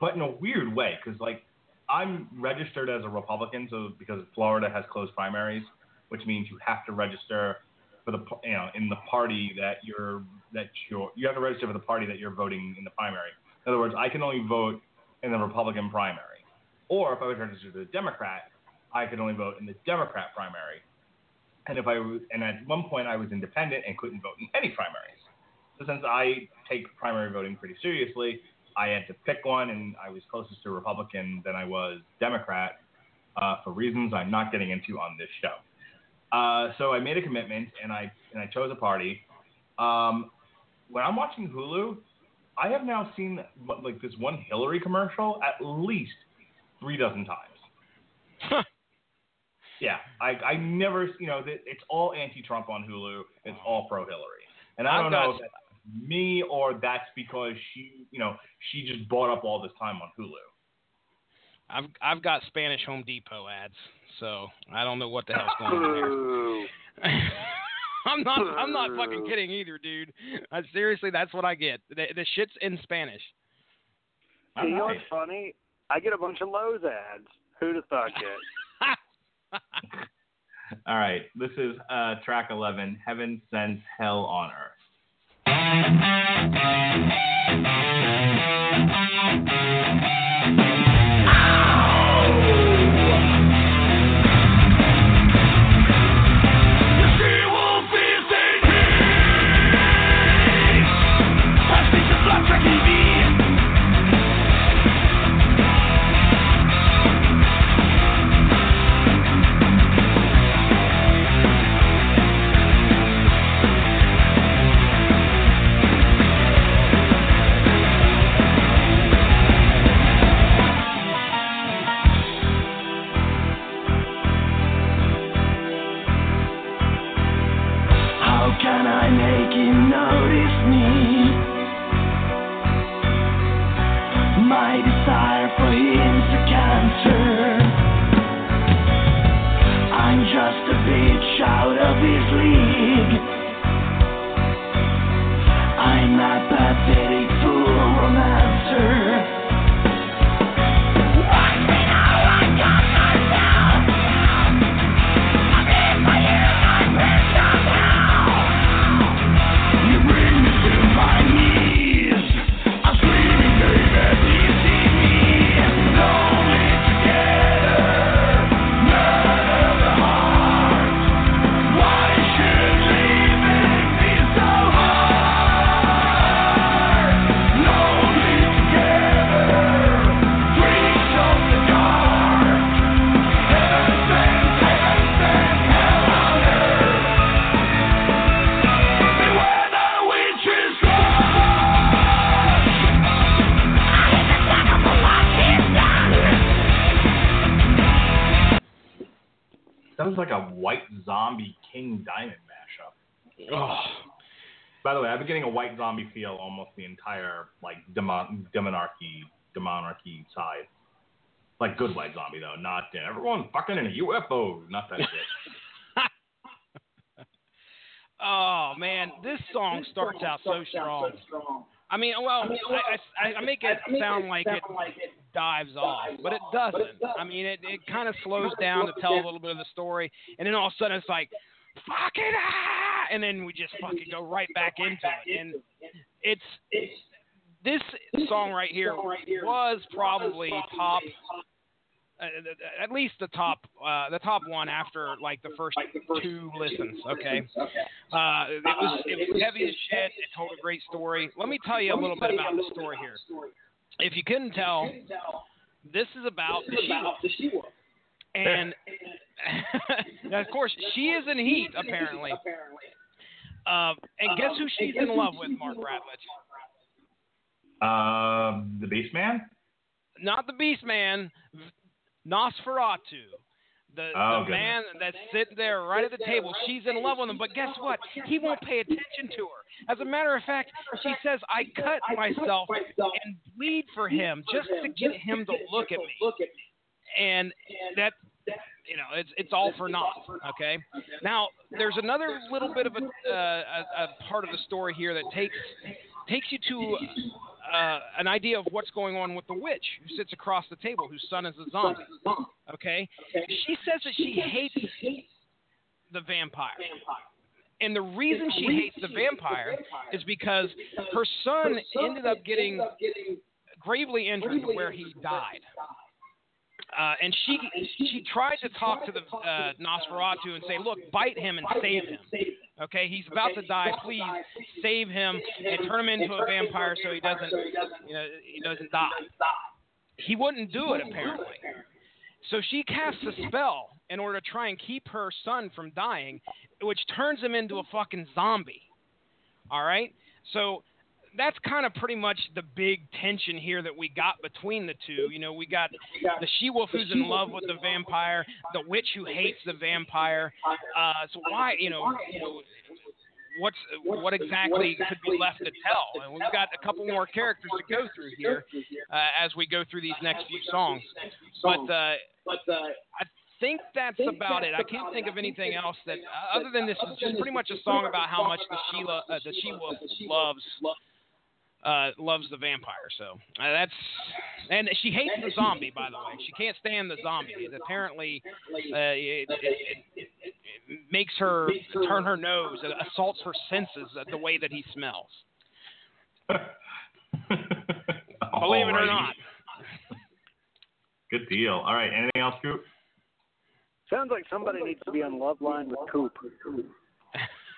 B: but in a weird way, because like I'm registered as a Republican, so because Florida has closed primaries, which means you have to register for the you know in the party that you're that you're you have to register for the party that you're voting in the primary. In other words, I can only vote in the Republican primary, or if I was registered as a Democrat, I could only vote in the Democrat primary. And if I was, and at one point I was independent and couldn't vote in any primaries. So since I take primary voting pretty seriously, I had to pick one, and I was closest to Republican than I was Democrat uh, for reasons I'm not getting into on this show. Uh, so I made a commitment, and I and I chose a party. Um, when I'm watching Hulu, I have now seen like this one Hillary commercial at least three dozen times. Yeah, I I never you know it's all anti-Trump on Hulu. It's all pro-Hillary, and I
A: I've
B: don't
A: got-
B: know if that's me or that's because she you know she just bought up all this time on Hulu.
A: I've I've got Spanish Home Depot ads, so I don't know what the hell's going on
C: Boo.
A: there. I'm not I'm not fucking kidding either, dude. I, seriously, that's what I get. The, the shit's in Spanish.
C: you know what's funny? I get a bunch of Lowe's ads. Who'd have thought it?
B: All right, this is uh, track 11, Heaven Sends Hell on Earth. By the way, I've been getting a white zombie feel almost the entire like demon demonarchy demonarchy side. Like good white zombie though, not uh, everyone fucking in a UFO, not that shit.
A: oh man, this song starts out so strong. I mean, well, I, I, I make it sound like it dives off, but it doesn't. I mean, it, it kind of slows down to tell a little bit of the story, and then all of a sudden it's like, fuck it, ah! and then we just fucking go right back into it. And it's this song right here was probably top, uh, at least the top, uh, the top one after like the first two listens. Okay, uh, it was it was heavy as shit. It told a great story. Let me tell you a little bit about the story here. If you couldn't tell, this is about the She-Wolf. And of course, she is in heat, apparently. Uh, and guess who she's in love with, Mark Bradley?
B: Um, the Beast Man.
A: Not the Beast Man, Nosferatu. The,
B: Oh,
A: the man that's sitting there right at the table. She's in love with him, but guess what? He won't pay attention to her. As a matter of fact, she says, I cut myself and bleed for him just to get him to look at me. And that you know, it's it's all for naught. Okay. Now there's another little bit of a, uh, a, a part of the story here that takes takes you to uh, an idea of what's going on with the witch who sits across the table, whose son is a zombie. Okay. She says that she hates the vampire. And the reason she hates the vampire is because her son ended up getting gravely injured to where he died. Uh, and she she tried to talk to the uh, Nosferatu and say, "Look, bite him and save him. Okay, he's about to die. Please save him and turn him into a vampire so he doesn't, you know, he doesn't die." He wouldn't do it apparently. So she casts a spell in order to try and keep her son from dying, which turns him into a fucking zombie. All right? So that's kind of pretty much the big tension here that we got between the two. You know, we got the she wolf who's in love with the vampire, the witch who hates the vampire. Uh, so why, you know, what's what exactly could be left to tell? And we've got a couple more characters to go through here uh, as we go through these next few songs. But uh, I think that's about it. I can't think of anything else that, uh, other than this, is just pretty much a song about how much the Sheila, uh, the she wolf loves uh, loves the vampire. So uh, that's and she hates the zombie. By the way, she can't stand the zombie. It apparently, uh, it, it, it, it makes her turn her nose. It assaults her senses the way that he smells. Believe it or not.
B: Good deal. All right. Anything else, Coop?
C: Sounds like somebody needs to be on Loveline with Coop.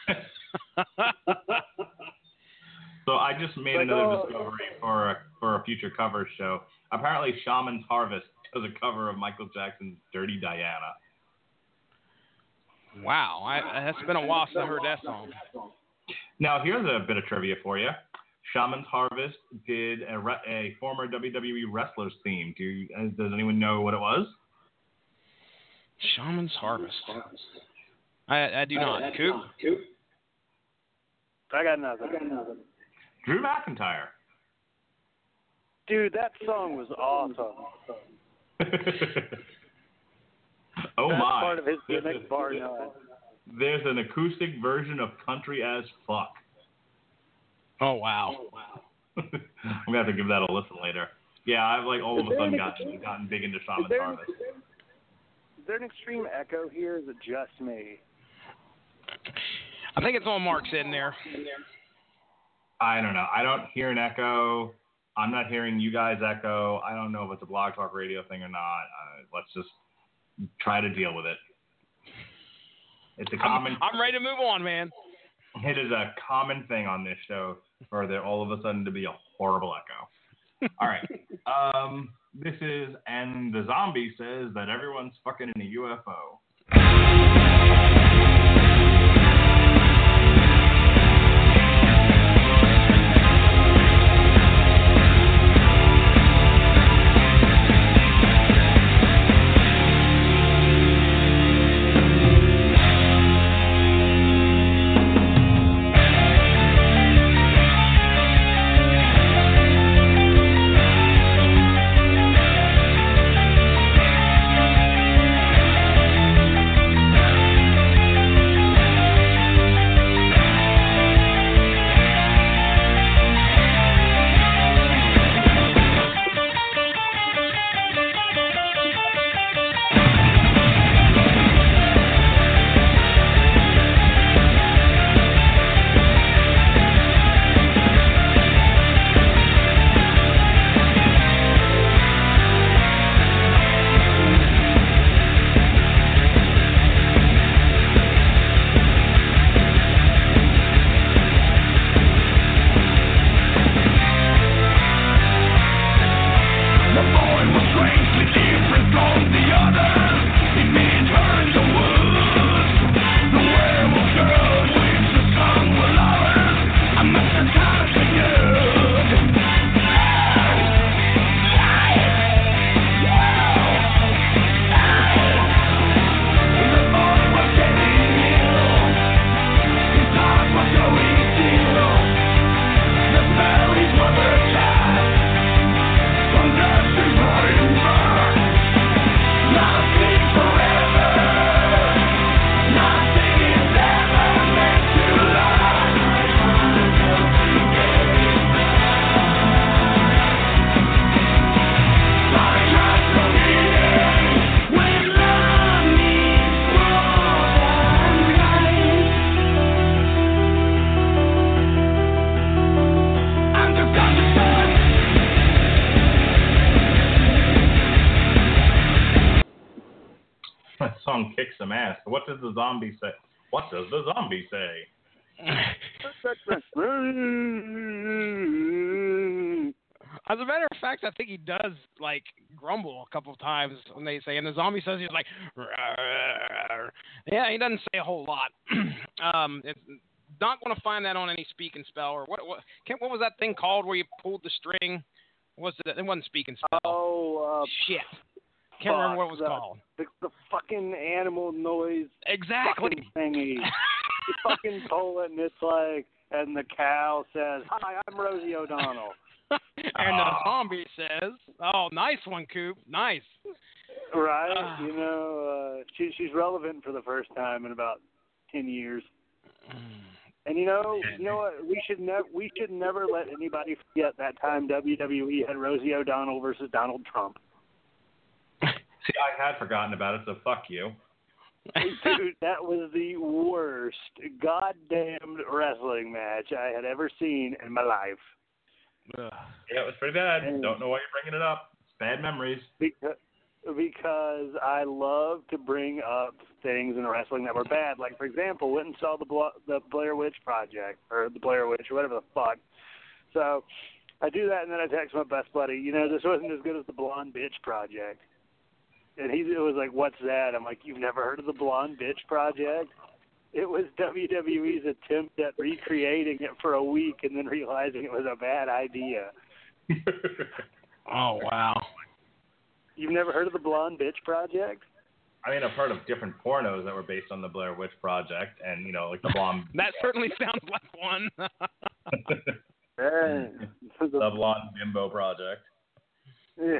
B: So I just made
C: Like,
B: another
C: oh.
B: discovery for a, for a future cover show. Apparently, Shaman's Harvest does a cover of Michael Jackson's "Dirty Diana."
A: wow, I, it's been a while since I heard that song.
B: Now, here's a bit of trivia for you. Shaman's Harvest did a, re- a former WWE wrestler's theme. Do you, uh, does anyone know what it was?
A: Shaman's Harvest. I, I do not. Coop.
C: I got nothing.
B: Drew McIntyre.
C: Dude, that song was awesome.
B: oh
C: That's
B: my!
C: part of his
B: There's
C: gimmick, bar none.
B: There's an acoustic version of "Country as Fuck."
A: Oh wow.
B: I'm gonna have to give that a listen later. Yeah, I've like all of a sudden
C: an-
B: gotten gotten big into
C: Is
B: Shaman's
C: there,
B: Harvest.
C: is there an extreme echo here? Is it just me?
A: I think it's on Mark's in there.
B: I don't know. I don't hear an echo. I'm not hearing you guys echo. I don't know if it's a blog talk radio thing or not. Uh, let's just try to deal with it. It's a
A: I'm,
B: common.
A: I'm ready to move on, man.
B: It is a common thing on this show for there all of a sudden to be a horrible echo. All right. Um, this is and the zombie says that everyone's fucking in a UFO. What does the zombie say? What does the zombie say?
A: As a matter of fact, I think he does like grumble a couple of times when they say, and the zombie says he's like, "Rawr." yeah, he doesn't say a whole lot. um, it's not going to find that on any speak and spell or what? What? Kent, what was that thing called where you pulled the string? Was it? It wasn't speak and spell.
C: Oh, uh,
A: Shit, can't remember what it was
C: the-
A: called.
C: the, the fucking animal noise
A: Exactly.
C: fucking thingy. you fucking pull it and it's like, and the cow says, "Hi, I'm Rosie O'Donnell."
A: and the zombie says, "Oh, nice one, Coop. Nice."
C: Right?
A: Ah.
C: you know, uh, she she's relevant for the first time in about ten years. And you know, you know what? We should never we should never let anybody forget that time WWE had Rosie O'Donnell versus Donald Trump.
B: See, I had forgotten about it, so fuck you.
C: Dude, that was the worst goddamn wrestling match I had ever seen in my life.
A: Ugh.
B: Yeah, it was pretty bad.
C: Hey.
B: Don't know why you're bringing it up. It's bad memories.
C: Because because I love to bring up things in wrestling that were bad. Like for example, went and saw the Bla- the Blair Witch Project or the Blair Witch or whatever the fuck. So I do that and then I text my best buddy. You know, this wasn't as good as the Blonde Bitch Project. And he it was like, "What's that?" I'm like, "You've never heard of the Blonde Bitch Project?" It was WWE's attempt at recreating it for a week and then realizing it was a bad idea.
A: Oh wow.
C: You've never heard of the Blonde Bitch Project?
B: I mean, I've heard of different pornos that were based on the Blair Witch Project, and you know, like the blonde,
A: That certainly sounds like one.
B: The blonde bimbo project.
C: Yeah.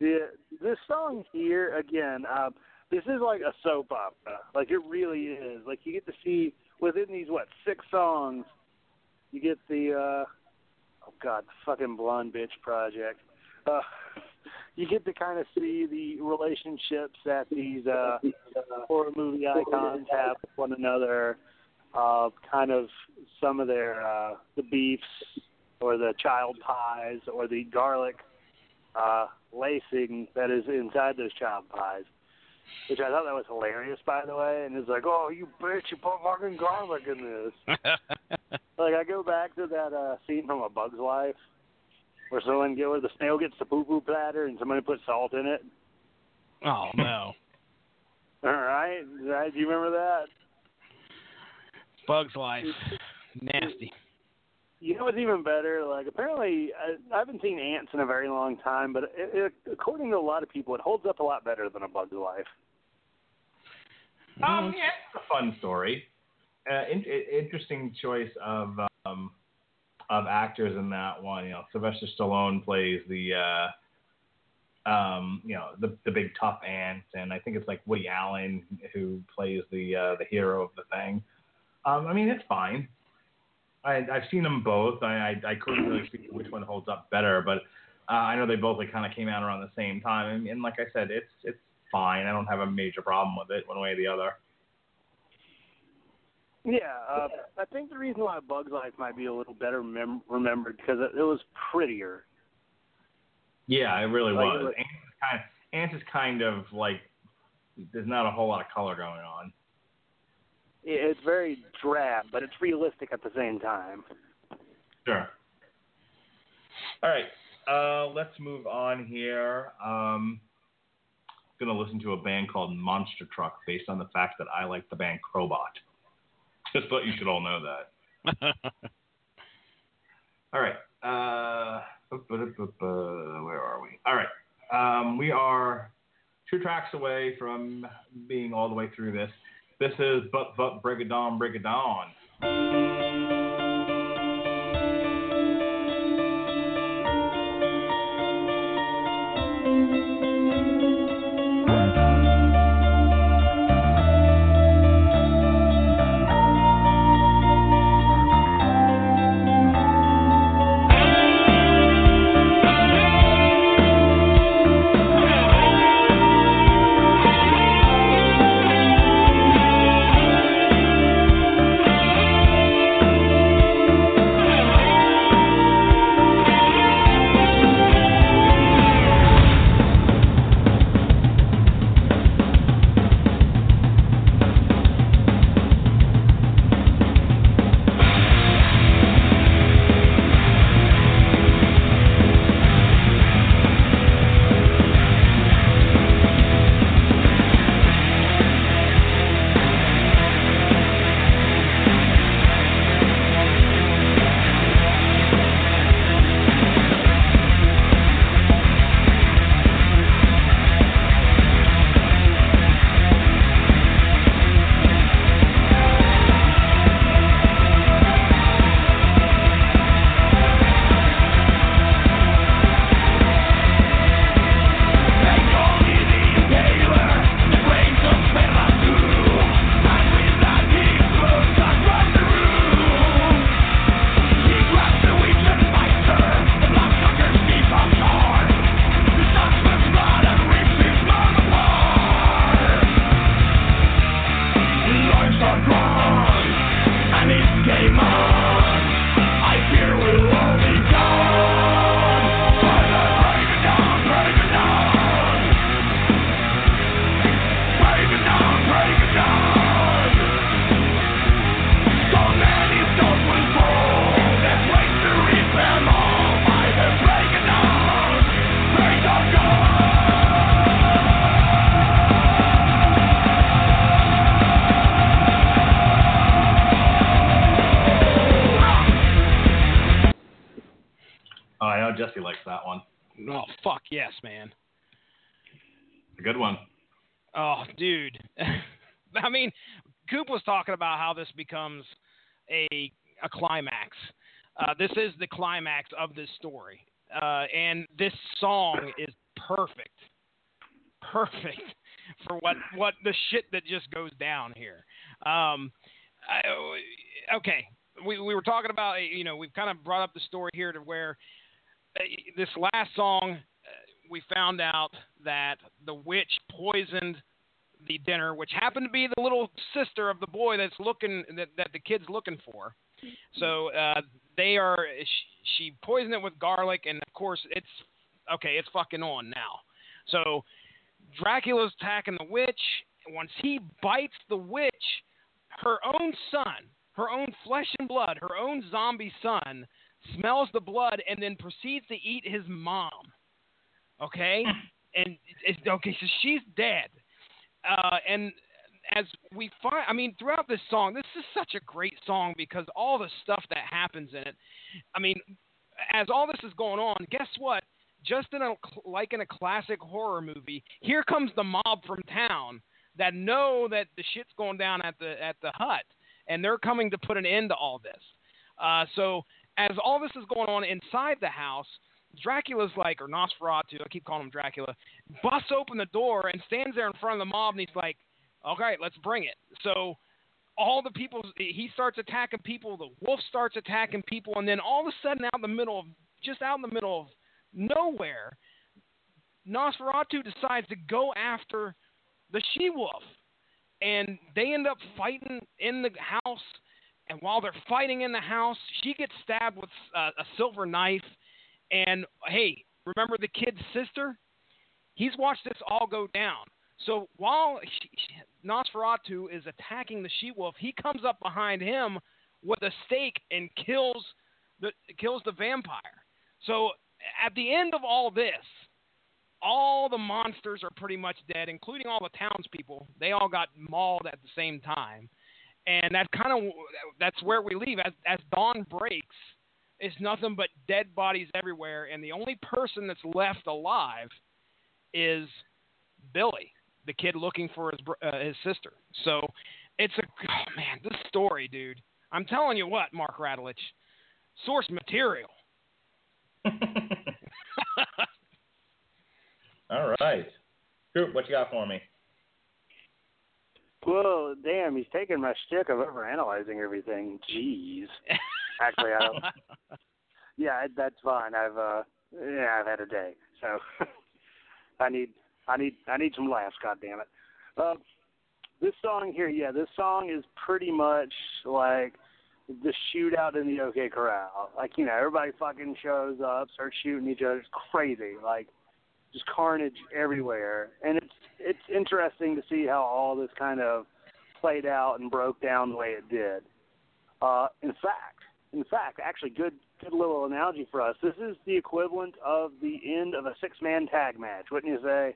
C: Yeah. This song here again, um, this is like a soap opera. Like it really is. Like you get to see within these what, six songs, you get the uh oh god, the fucking blonde bitch project. Uh you get to kind of see the relationships that these uh horror movie icons have with one another, uh kind of some of their uh the beefs or the child pies or the garlic uh, lacing that is inside those child pies. Which I thought that was hilarious, by the way. And it's like, oh, you bitch, you put fucking garlic in this. Like I go back to that uh, scene from A Bug's Life, where someone get where the snail gets the poo poo platter and somebody puts salt in it.
A: oh no.
C: All right, right? Do you remember that?
A: Bugs Life. Nasty.
C: You know what's even better? Like apparently, I, I haven't seen Antz in a very long time, but it, it, according to a lot of people, it holds up a lot better than A Bug's Life.
B: Um, yeah, it's a fun story. Uh, in, i- interesting choice of um, of actors in that one. You know, Sylvester Stallone plays the uh, um, you know the the big tough ant, and I think it's like Woody Allen who plays the uh, the hero of the thing. Um, I mean, it's fine. I, I've seen them both. I, I I couldn't really speak to which one holds up better, but uh, I know they both like kind of came out around the same time. And, and like I said, it's it's fine. I don't have a major problem with it one way or the other.
C: Yeah, uh, I think the reason why Bug's Life might be a little better mem- remembered because it, it was prettier.
B: Yeah, it really
C: Like,
B: was.
C: it was-
B: Antz is kind of, Antz is kind of like there's not a whole lot of color going on.
C: It- It's very drab, but it's realistic at the same time.
B: Sure. All right, uh, let's move on here. Um, gonna listen to a band called Monster Truck based on the fact that I like the band Crowbot. Just thought you should all know that. All right. Uh, where are we? All right. Um, we are two tracks away from being all the way through this. This is But But
A: Break of Dawn Brigadon. Thank talking about how this becomes a a climax. Uh, this is the climax of this story, uh, and this song is perfect, perfect for what what the shit that just goes down here. Um, I, okay, we we were talking about you know we've kind of brought up the story here to where uh, this last song uh, we found out that the witch poisoned the dinner, which happened to be the little sister of the boy that's looking that, that the kid's looking for. So uh, they are. She, she poisoned it with garlic, and of course it's okay. It's fucking on now. So Dracula's attacking the witch. Once he bites the witch, her own son, her own flesh and blood, her own zombie son, smells the blood and then proceeds to eat his mom. Okay, and it's, okay, so she's dead. Uh, and as we find, I mean, throughout this song, this is such a great song because all the stuff that happens in it. I mean, as all this is going on, guess what? Just in a like in a classic horror movie, here comes the mob from town that know that the shit's going down at the at the hut, and they're coming to put an end to all this. Uh, so as all this is going on inside the house, Dracula's like, or Nosferatu, I keep calling him Dracula, busts open the door and stands there in front of the mob, and he's like, okay, let's bring it. So all the people, he starts attacking people, the wolf starts attacking people, and then all of a sudden, out in the middle of, just out in the middle of nowhere, Nosferatu decides to go after the she wolf. And they end up fighting in the house. And while they're fighting in the house, she gets stabbed with uh, a silver knife. And hey, remember the kid's sister? He's watched this all go down. So while she, Nosferatu is attacking the she wolf, he comes up behind him with a stake and kills the kills the vampire. So at the end of all this, all the monsters are pretty much dead, including all the townspeople. They all got mauled at the same time, and that kind of that's where we leave. As as dawn breaks, it's nothing but dead bodies everywhere, and the only person that's left alive is Billy, the kid looking for his uh, his sister. So it's a oh man, this story, dude. I'm telling you what, Mark Radulich, source material.
B: All right. Coop, what you got for me?
C: Well, damn, he's taking my stick of overanalyzing everything. Jeez. Actually, I don't. Yeah, that's fine. I've uh, yeah, I've had a day, so I need, I need, I need some laughs. God damn it. Uh, this song here, yeah, this song is pretty much like the shootout in the OK Corral. Like you know, everybody fucking shows up, starts shooting each other. It's crazy. Like just carnage everywhere. And it's it's interesting to see how all this kind of played out and broke down the way it did. Uh, in fact, in fact, actually, good good little analogy for us. This is the equivalent of the end of a six man tag match, wouldn't you say?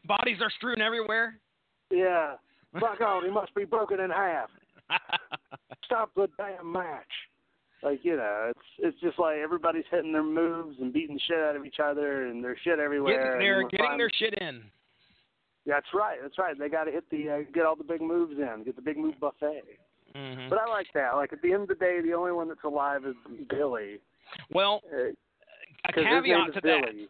A: Bodies are strewn everywhere.
C: Yeah. Fuck on, he must be broken in half. Stop the damn match. Like you know, it's it's just like everybody's hitting their moves and beating the shit out of each other, and there's shit everywhere.
A: Getting, they're getting their shit in.
C: That's right. That's right. They got to hit the uh, get all the big moves in, get the big move buffet.
A: Hmm
C: But I like that. Like at the end of the day, the only one that's alive is Billy.
A: Well,
C: Uh,
A: a
C: 'cause his name
A: caveat to
C: Billy.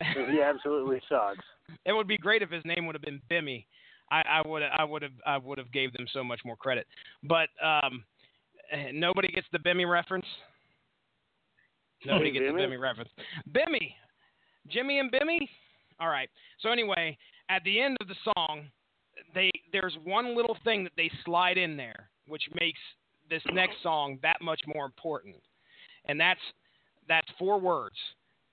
A: that.
C: he absolutely sucks.
A: it would be great if his name would have been Bimmy. I, I would I would have I would have gave them so much more credit. But um, eh, nobody gets the Bimmy reference. Nobody gets the
C: Bimmy?
A: Bimmy reference. Bimmy, Jimmy and Bimmy. All right. So anyway, at the end of the song, they there's one little thing that they slide in there, which makes this next song that much more important, and that's that's four words.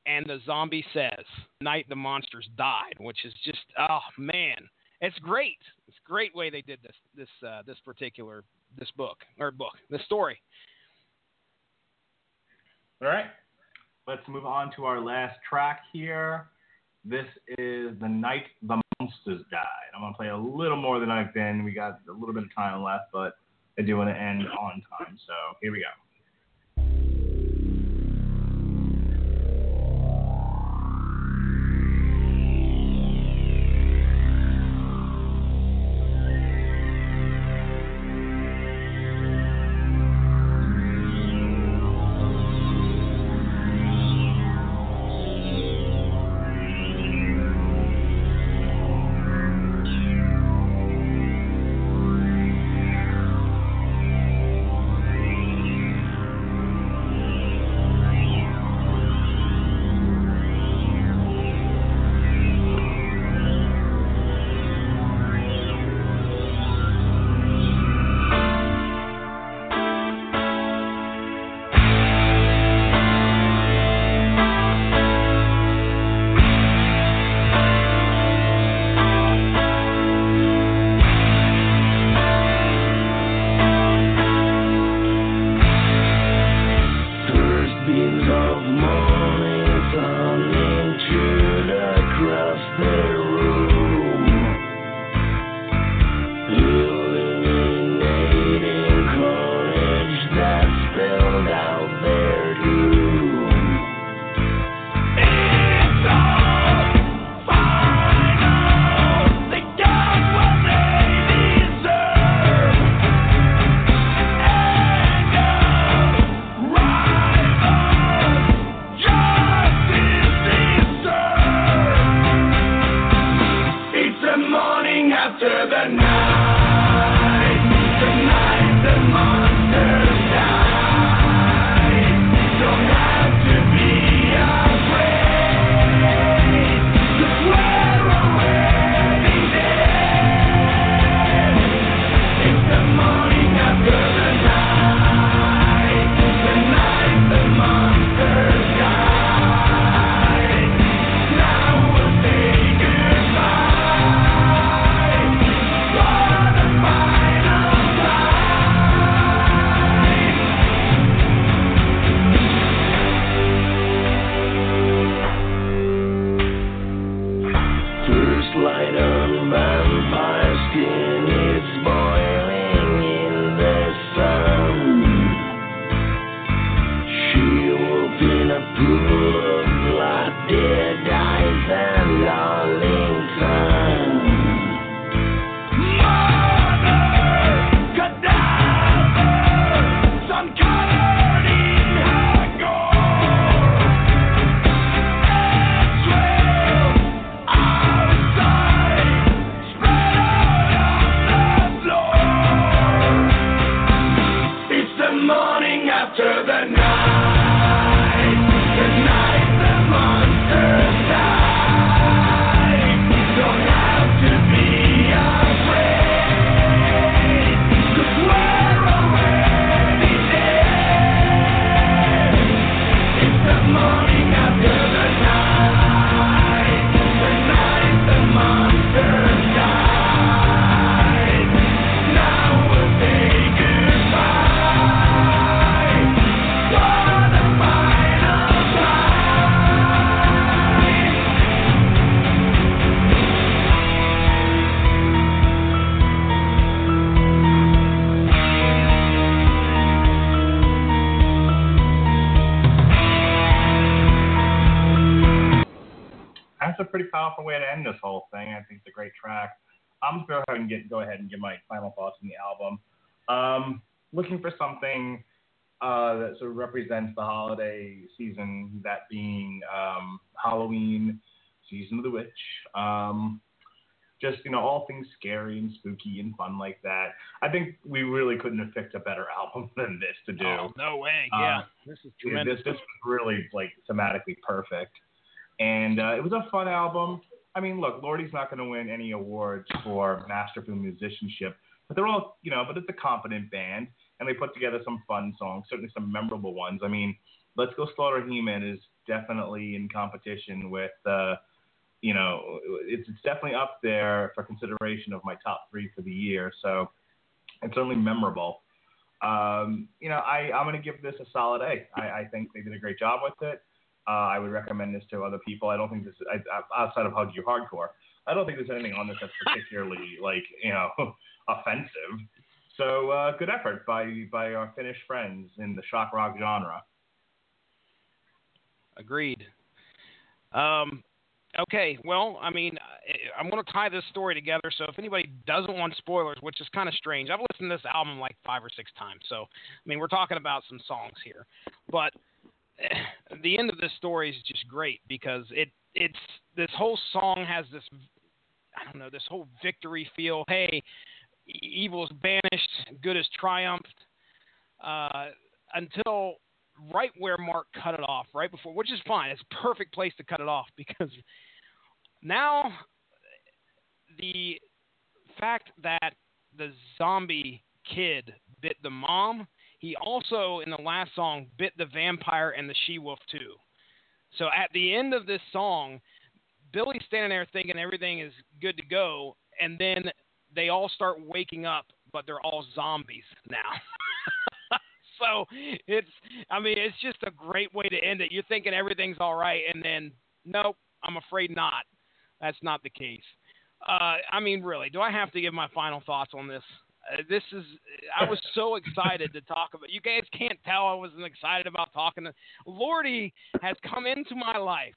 A: And the zombie says, "Night the monsters died," which is just oh man, it's great. It's a great way they did this this uh, this particular this book or book this story.
B: All right. Let's move on to our last track here. This is The Night the Monsters Died. I'm going to play a little more than I've been. We got a little bit of time left, but I do want to end on time. So here we go. This whole thing. I think it's a great track. I'm gonna go ahead and get go ahead and give my final thoughts on the album. Um, looking for something uh, that sort of represents the holiday season, that being um, Halloween, season of the witch. Um, just you know, all things scary and spooky and fun like that. I think we really couldn't have picked a better album than this to do.
A: Oh, no way.
B: Uh,
A: yeah. This is tremendous.
B: This, this was really like thematically perfect, and uh, it was a fun album. I mean, look, Lordi's not going to win any awards for masterful musicianship, but they're all, you know, but it's a competent band, and they put together some fun songs, certainly some memorable ones. I mean, Let's Go Slaughter He-Man is definitely in competition with, uh, you know, it's, it's definitely up there for consideration of my top three for the year. So it's certainly memorable. Um, you know, I, I'm going to give this a solid A. I, I think they did a great job with it. Uh, I would recommend this to other people. I don't think this, I, outside of Hug You Hardcore, I don't think there's anything on this that's particularly like you know offensive. So uh, good effort by by our Finnish friends in the shock rock genre.
A: Agreed. Um, okay, well, I mean, I'm going to tie this story together. So if anybody doesn't want spoilers, which is kind of strange, I've listened to this album like five or six times. So I mean, we're talking about some songs here, but the end of this story is just great because it it's this whole song has this I don't know this whole victory feel. Hey, evil is banished, good is triumphed. Uh, until right where Mark cut it off, right before, which is fine. It's a perfect place to cut it off because now the fact that the zombie kid bit the mom, he also in the last song bit the vampire and the she wolf too. So at the end of this song, Billy's standing there thinking everything is good to go, and then they all start waking up, but they're all zombies now. so it's I mean it's just a great way to end it. You're thinking everything's all right, and then nope, I'm afraid not. That's not the case. Uh, I mean, really, do I have to give my final thoughts on this? Uh, this is I was so excited to talk about. You guys can't tell I wasn't excited about talking. To, Lordi has come into my life,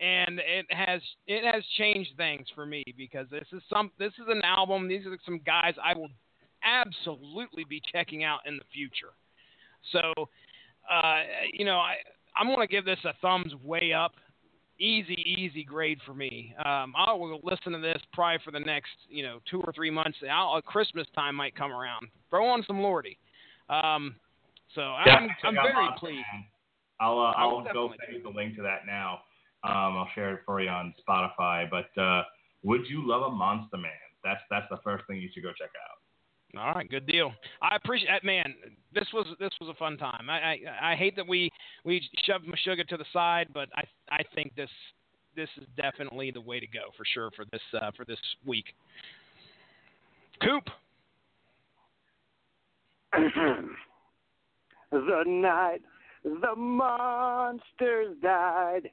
A: and it has it has changed things for me because this is some this is an album. These are some guys I will absolutely be checking out in the future. So, uh, you know, I I'm to give this a thumbs way up. Easy, easy grade for me. Um, I will listen to this probably for the next, you know, two or three months. I'll, uh, Christmas time might come around. Throw on some Lordi. Um, so I'm, I'm very
B: Monster
A: pleased.
B: Man. I'll uh,
A: I will
B: I'll go
A: definitely
B: send you the link to that now. Um, I'll share it for you on Spotify. But uh, would you love a Monsterman? That's that's the first thing you should go check out.
A: All right, good deal. I appreciate that, man. This was this was a fun time. I I, I hate that we we shoved Meshuggah to the side, but I I think this this is definitely the way to go for sure for this uh, for this week. Coop.
C: the night the monsters died.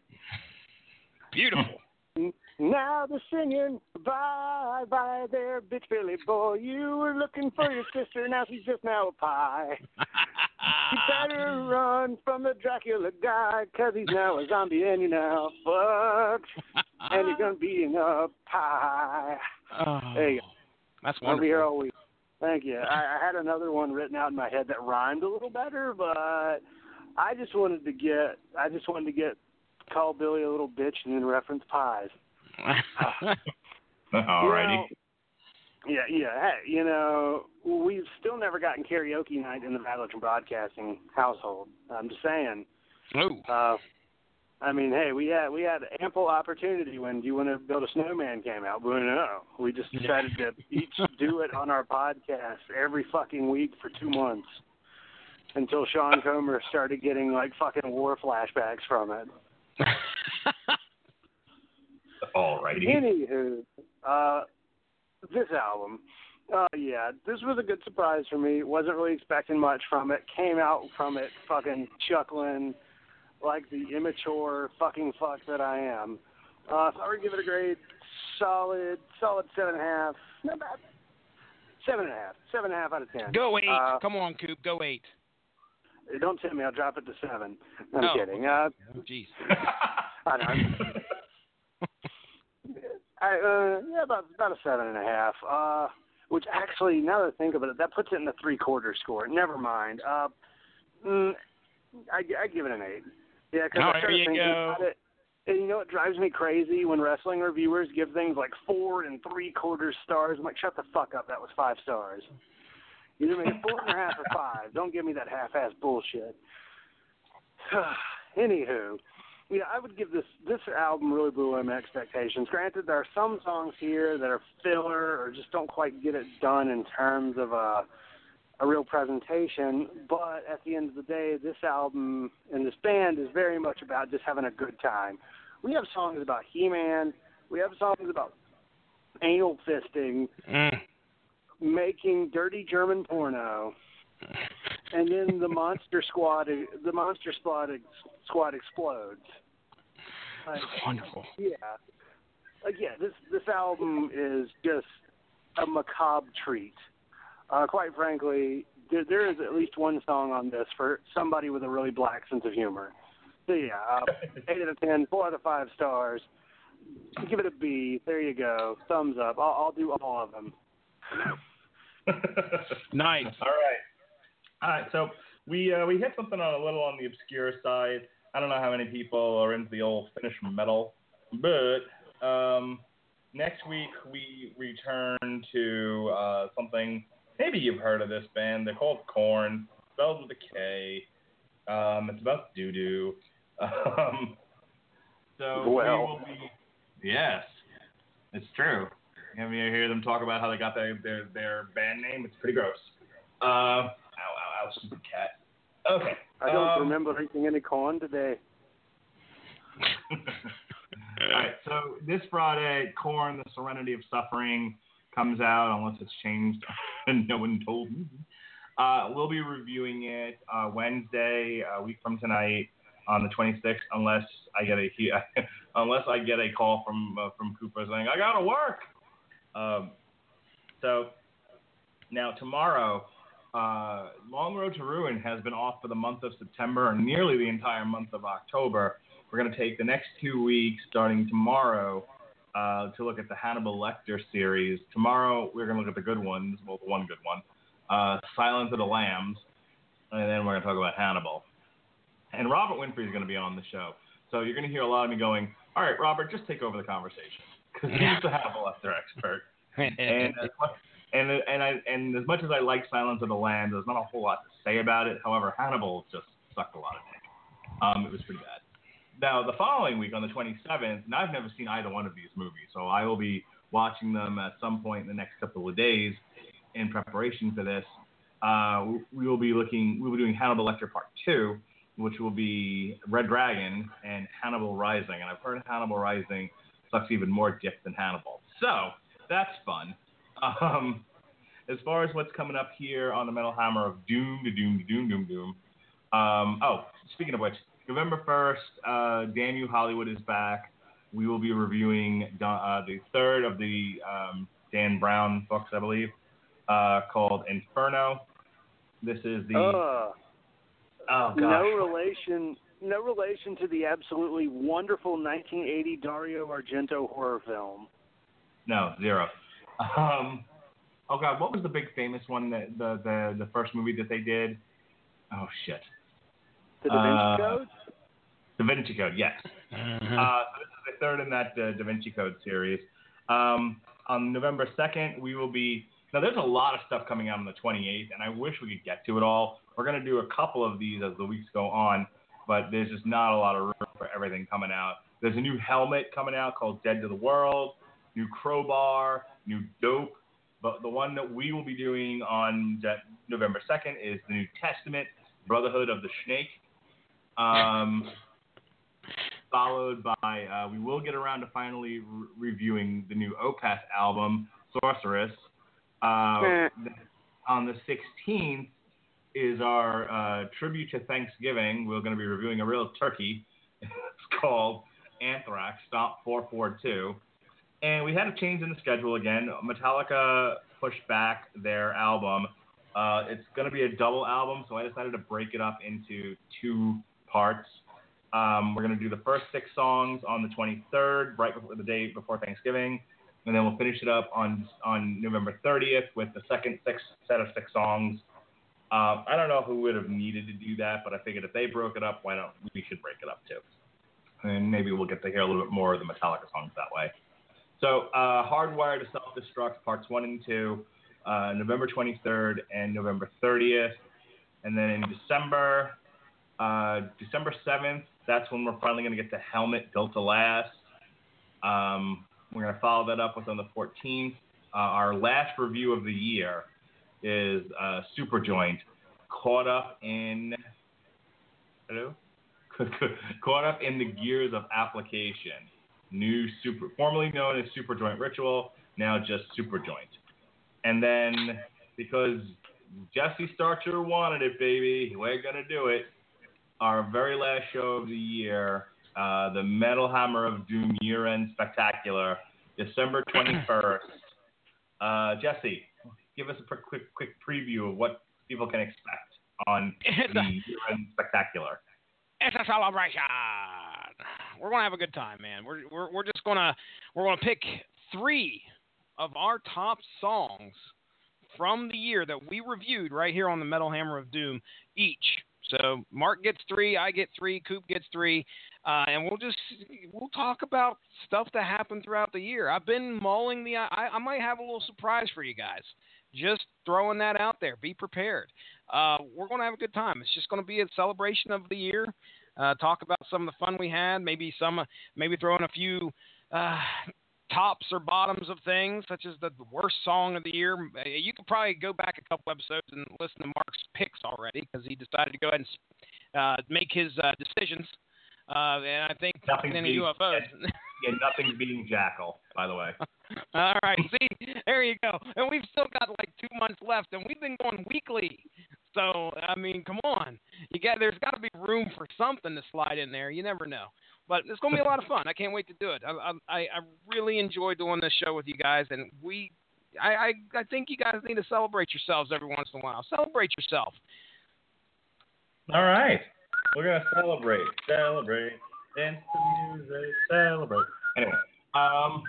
A: Beautiful.
C: Now they're singing bye bye there, bitch Billy boy. You were looking for your sister, now she's just now a pie. You better run from the Dracula guy, cause he's now a zombie and you're now fucked. And you're gonna be in a pie.
A: oh,
C: There you go.
A: That's
C: I'll be here
A: wonderful.
C: all week. Thank you. I, I had another one written out in my head that rhymed a little better, but I just wanted to get I just wanted to get call Billy a little bitch and then reference pies.
B: Alrighty.
C: You know, yeah, yeah. Hey, you know, we've still never gotten karaoke night in the Valentine Broadcasting household. I'm just saying.
A: Ooh.
C: Uh, I mean, hey, we had we had ample opportunity when "Do You Want to Build a Snowman" came out, but no, we just decided to each do it on our podcast every fucking week for two months until Sean Comer started getting like fucking war flashbacks from it.
B: Alrighty.
C: Anywho, uh, this album, uh, yeah, this was a good surprise for me. Wasn't really expecting much from it. Came out from it fucking chuckling like the immature fucking fuck that I am. Uh, if I were to give it a grade, solid, solid seven and a half. Not bad. Seven and a half. Seven and a half out of ten.
A: Go eight.
C: Uh,
A: Come on, Coop. Go eight.
C: Don't tell me I'll drop it to seven. I'm
A: No.
C: kidding. Uh,
A: Jeez.
C: I know. I uh, yeah, about about a seven and a half. Uh, which actually, now that I think about it, that puts it in the three quarter score. Never mind. Uh, mm, I, I give it an eight. Yeah, because
A: Oh,
C: I started thinking
A: go.
C: about it. And you know what drives me crazy when wrestling reviewers give things like four and three quarter stars. I'm like, shut the fuck up. That was five stars. Either make it four and a half or five. Don't give me that half-ass bullshit. Anywho, yeah, I would give this this album really blew my expectations. Granted, there are some songs here that are filler or just don't quite get it done in terms of a a real presentation. But at the end of the day, this album and this band is very much about just having a good time. We have songs about He-Man. We have songs about anal fisting,
A: Mm.
C: Making dirty German porno, and then the Monster Squad, the Monster Squad, Squad explodes. Like,
A: Wonderful.
C: yeah, like yeah, this this album is just a macabre treat. Uh, quite frankly, there, there is at least one song on this for somebody with a really black sense of humor. So yeah, uh, eight out of ten, four out of five stars. Give it a B. There you go. Thumbs up. I'll, I'll do all of them.
A: Nice.
B: All right. All right. So we uh, we hit something on a little on the obscure side. I don't know how many people are into the old Finnish metal, but um, next week we return to uh, something. Maybe you've heard of this band. They're called Korn, spelled with a K. Um, it's about doo doo. Um, so we will be. Yes, it's true. Have you hear them talk about how they got their their, their band name? It's pretty gross. Uh, ow, ow, ow, stupid cat. Okay.
C: I don't
B: um,
C: remember drinking any corn today.
B: All right, so this Friday, Korn, The Serenity of Suffering, comes out, unless it's changed and no one told me. Uh, we'll be reviewing it uh, Wednesday, a week from tonight, on the 26th, unless I get a unless I get a call from uh, from Cooper saying I gotta work. Um, so now tomorrow, uh, Long Road to Ruin has been off for the month of September and nearly the entire month of October. We're going to take the next two weeks, starting tomorrow, uh, to look at the Hannibal Lecter series. Tomorrow, we're going to look at the good ones, well, the one good one, uh, Silence of the Lambs, and then we're going to talk about Hannibal. And Robert Winfrey is going to be on the show. So you're going to hear a lot of me going, all right, Robert, just take over the conversation. Because he's the Hannibal Lecter expert and as much, and and I and as much as I like Silence of the Lambs, there's not a whole lot to say about it. However, Hannibal just sucked a lot of dick. Um, it was pretty bad. Now the following week on the 27th, and I've never seen either one of these movies, so I will be watching them at some point in the next couple of days in preparation for this. Uh, we- we will be looking, we will be doing Hannibal Lecter Part Two, which will be Red Dragon and Hannibal Rising. And I've heard Hannibal Rising sucks even more dick than Hannibal. So that's fun. Um, as far as what's coming up here on the Metal Hammer of Doom to Doom to Doom Doom Doom. Um, oh, speaking of which, November 1st, uh, Daniel Hollywood is back. We will be reviewing uh, the third of the um, Dan Brown books, I believe, uh, called Inferno. This is the.
C: Uh,
B: oh, gosh.
C: no relation, no relation to the absolutely wonderful 1980 Dario Argento horror film.
B: No, zero. Um, oh God, what was the big famous one that the the the first movie that they did? Oh shit,
C: The Da Vinci
B: Uh,
C: Code.
B: Da Vinci Code. Yes.
A: Mhm.
B: Uh, so this is the third in that uh, Da Vinci Code series. Um, on November 2nd, we will be. Now, there's a lot of stuff coming out on the 28th, and I wish we could get to it all. We're going to do a couple of these as the weeks go on, but there's just not a lot of room for everything coming out. There's a new helmet coming out called Dead to the World, new Crowbar, new Dope. But the one that we will be doing on that November 2nd is the New Testament, Brotherhood of the Snake. Um, followed by uh, we will get around to finally re- reviewing the new Opeth album, Sorceress. Uh,
C: Eh.
B: on the 16th is our uh, tribute to Thanksgiving. We're going to be reviewing a real turkey. it's called Anthrax Stomp 442. And we had a change in the schedule again. Metallica pushed back their album. Uh, it's going to be a double album, so I decided to break it up into two parts. Um, we're going to do the first six songs on the 23rd, right before the day before Thanksgiving, and then we'll finish it up on on November 30th with the second six set of six songs. Uh, I don't know who would have needed to do that, but I figured if they broke it up, why don't we should break it up too? And maybe we'll get to hear a little bit more of the Metallica songs that way. So, uh, Hardwired to Self Destruct, parts one and two, uh, November 23rd and November 30th. And then in December, uh, December 7th, that's when we're finally going to get the Helmet Built to Last. Um, we're going to follow that up with on the 14th. Uh, our last review of the year is uh, Superjoint, caught up in hello, caught up in the gears of application. New super, formerly known as Superjoint Ritual, now just Superjoint. And then because Jesse Starcher wanted it, baby, we're gonna do it. Our very last show of the year, uh, the Metal Hammer of Doom year-end spectacular, December 21st. Uh, Jesse, give us a quick, quick, preview of what people can expect on the year-end spectacular.
A: It's a celebration. We're gonna have a good time, man. We're we're we're just gonna we're gonna pick three of our top songs from the year that we reviewed right here on the Metal Hammer of Doom each. So Mark gets three, I get three, Coop gets three, uh, and we'll just we'll talk about stuff that happened throughout the year. I've been mulling the I, I might have a little surprise for you guys. Just throwing that out there. Be prepared. Uh, we're going to have a good time. It's just going to be a celebration of the year. Uh, talk about some of the fun we had. Maybe some, maybe throw in a few uh, tops or bottoms of things, such as the, the worst song of the year. Uh, You could probably go back a couple episodes and listen to Mark's picks already because he decided to go ahead and uh, make his uh, decisions. Uh, and I think
B: Nothing's
A: talking
B: being-
A: UFOs.
B: Yeah, nothing's beating Jackal, by the way.
A: All right, see, there you go. And we've still got like two months left, and we've been going weekly. So I mean, come on, you got there's got to be room for something to slide in there. You never know, but it's gonna be a lot of fun. I can't wait to do it. I I, I really enjoy doing this show with you guys, and we. I, I I think you guys need to celebrate yourselves every once in a while. Celebrate yourself.
B: All right. We're to celebrate. Celebrate. Dance to music. Celebrate. Anyway. Um,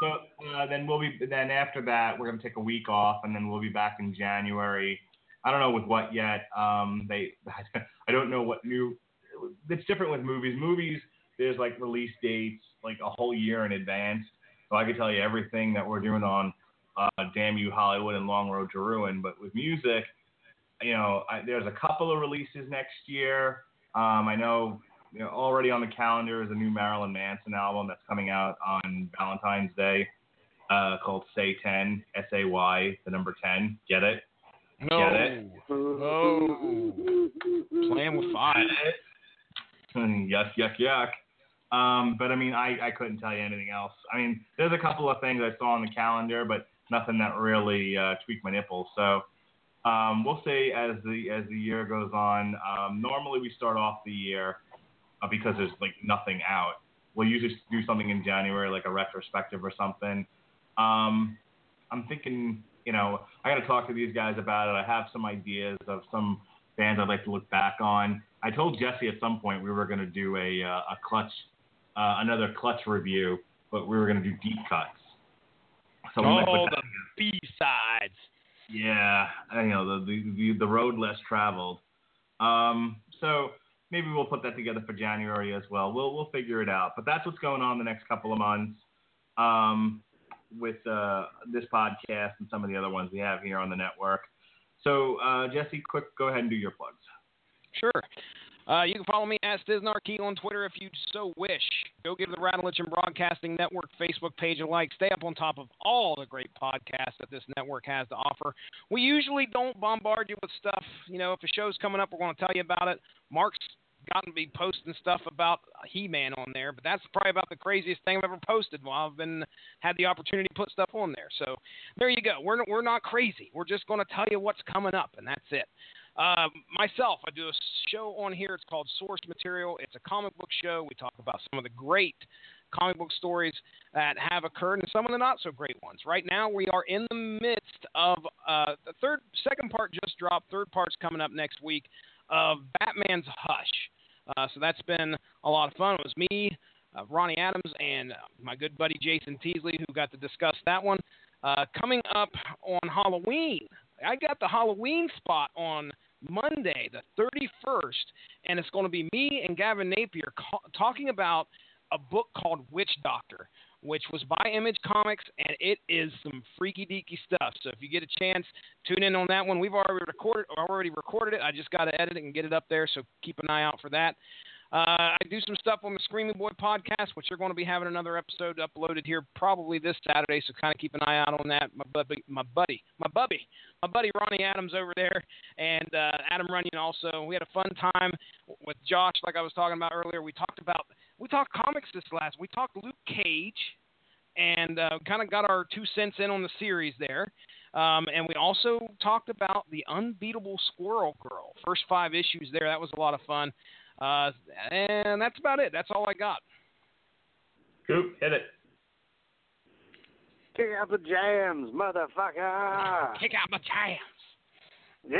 B: so uh, then we'll be, then after that, we're to take a week off and then we'll be back in January. I don't know with what yet. Um, they, I don't know what new, it's different with movies. Movies, there's like release dates like a whole year in advance. So I can tell you everything that we're doing on uh, Damn You Hollywood and Long Road to Ruin. But with music, you know, I, there's a couple of releases next year. Um, I know, you know, already on the calendar is a new Marilyn Manson album that's coming out on Valentine's Day, uh, called Say 10, S A Y, the number 10. Get it?
A: No,
B: Get it?
A: Oh. playing with fire.
B: yuck, yuck, yuck. Um, but I mean, I, I couldn't tell you anything else. I mean, there's a couple of things I saw on the calendar, but nothing that really uh, tweaked my nipples. So um, we'll say as the as the year goes on. Um, normally we start off the year uh, because there's like nothing out. We'll usually do something in January, like a retrospective or something. Um, I'm thinking, you know, I got to talk to these guys about it. I have some ideas of some bands I'd like to look back on. I told Jesse at some point we were going to do a uh, a clutch, uh, another clutch review, but we were going to do deep cuts. So we might put
A: Oh, the B sides.
B: Yeah, you know the, the the road less traveled. Um, so maybe we'll put that together for January as well. We'll we'll figure it out. But that's what's going on the next couple of months um, with uh, this podcast and some of the other ones we have here on the network. So uh, Jesse, quick, go ahead and do your plugs.
A: Sure. Uh, you can follow me at Stiznarkey on Twitter if you so wish. Go give the Radulich and Broadcasting Network Facebook page a like. Stay up on top of all the great podcasts that this network has to offer. We usually don't bombard you with stuff. You know, if a show's coming up, we're going to tell you about it. Mark's gotten to be posting stuff about He-Man on there, but that's probably about the craziest thing I've ever posted while I've been had the opportunity to put stuff on there. So there you go. We're we're not crazy. We're just going to tell you what's coming up, and that's it. Uh, myself, I do a show on here. It's called Source Material. It's a comic book show. We talk about some of the great comic book stories that have occurred and some of the not so great ones. Right now, we are in the midst of uh, the third, second part just dropped. Third part's coming up next week of Batman's Hush. Uh, so that's been a lot of fun. It was me, uh, Ronnie Adams and uh, my good buddy Jason Teasley, who got to discuss that one. Uh, coming up on Halloween, I got the Halloween spot on Monday, the 31st, and it's going to be me and Gavin Napier ca- talking about a book called Witch Doctor, which was by Image Comics, and it is some freaky deaky stuff. So if you get a chance, tune in on that one. We've already recorded already recorded it. I just got to edit it and get it up there, so keep an eye out for that. Uh, I do some stuff on the Screaming Boy podcast, which they're going to be having another episode uploaded here probably this Saturday. So kind of keep an eye out on that. My buddy, my buddy, my bubby, my buddy Ronnie Adams over there, and uh, Adam Runyon also. We had a fun time with Josh, like I was talking about earlier. We talked about we talked comics this last. We talked Luke Cage, and uh, kind of got our two cents in on the series there. Um, and we also talked about the Unbeatable Squirrel Girl. First five issues there. That was a lot of fun. Uh, and that's about it. That's all I got.
B: Coop, hit it.
C: Kick out the jams, motherfucker.
A: Kick out my jams.
C: Yeah.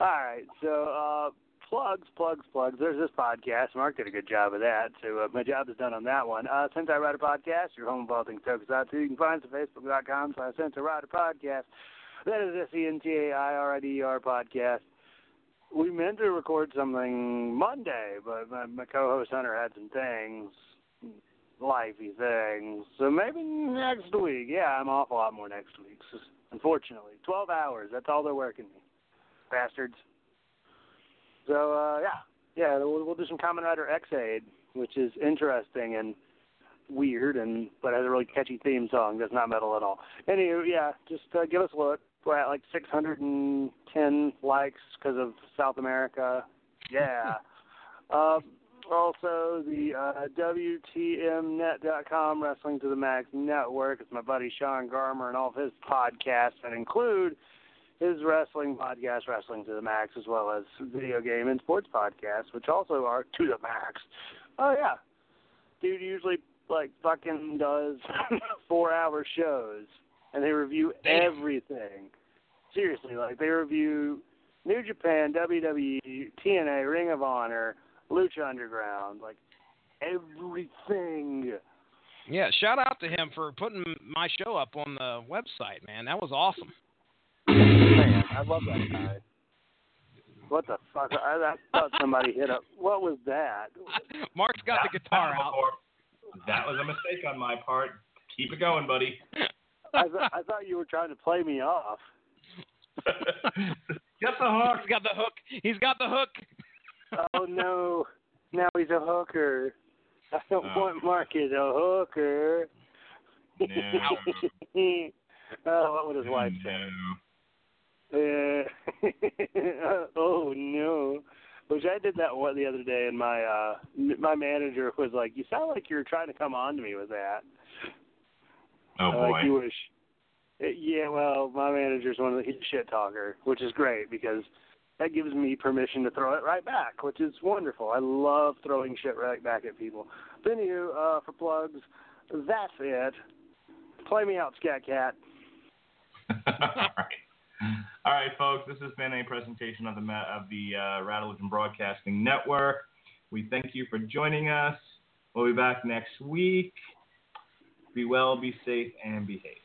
C: All right. So, uh, plugs, plugs, plugs. There's this podcast. Mark did a good job of that. So, uh, my job is done on that one. Uh, Sentai Rider Podcast, your home of all things Tokusatsu. You can find us at facebook.com slash Sentai Rider Podcast. That is S-E-N-T-A-I-R-I-D-E-R podcast. We meant to record something Monday, but my, my co-host Hunter had some things, lifey things. So maybe next week. Yeah, I'm off a lot more next week. So, unfortunately, 12 hours. That's all they're working me, bastards. So uh, yeah, yeah, we'll, we'll do some Kamen Rider Ex-Aid, which is interesting and weird, and but has a really catchy theme song. That's not metal at all. Anywho, yeah, just uh, give us a look. We're at like 610 likes because of South America. Yeah. um, also, the uh, WTMNet.com Wrestling to the Max Network. It's my buddy Sean Garmer and all of his podcasts that include his wrestling podcast, Wrestling to the Max, as well as video game and sports podcasts, which also are to the max. Oh yeah, dude usually like fucking does four hour shows, and they review
A: Damn.
C: everything. Seriously, like they review New Japan, WWE, TNA, Ring of Honor, Lucha Underground, like everything.
A: Yeah, shout out to him for putting my show up on the website, man. That was awesome.
C: Man, I love that guy. What the fuck? I, I thought somebody hit up. What was that?
A: Mark's got the guitar out.
B: That was a mistake on my part. Keep it going, buddy.
C: I, th- I thought you were trying to play me off.
B: Get the hook.
A: He's got the hook. He's got the hook.
C: Oh no! Now he's a hooker. I don't
B: Oh.
C: want Mark as a hooker.
B: No.
C: oh, what would his wife say?
B: No.
C: Uh, oh no. Which I did that one the other day, and my uh my manager was like, "You sound like you're trying to come on to me with that."
B: Oh
C: Uh, Like you
B: boy.
C: Uh, Yeah, well, my manager's one of the he's a shit talker, which is great because that gives me permission to throw it right back, which is wonderful. I love throwing shit right back at people. But anywho, uh, for plugs, that's it. Play me out, Scat Cat.
B: All right. All right, folks. This has been a presentation of the of the uh, Rattlevision Broadcasting Network. We thank you for joining us. We'll be back next week. Be well, be safe, and behave.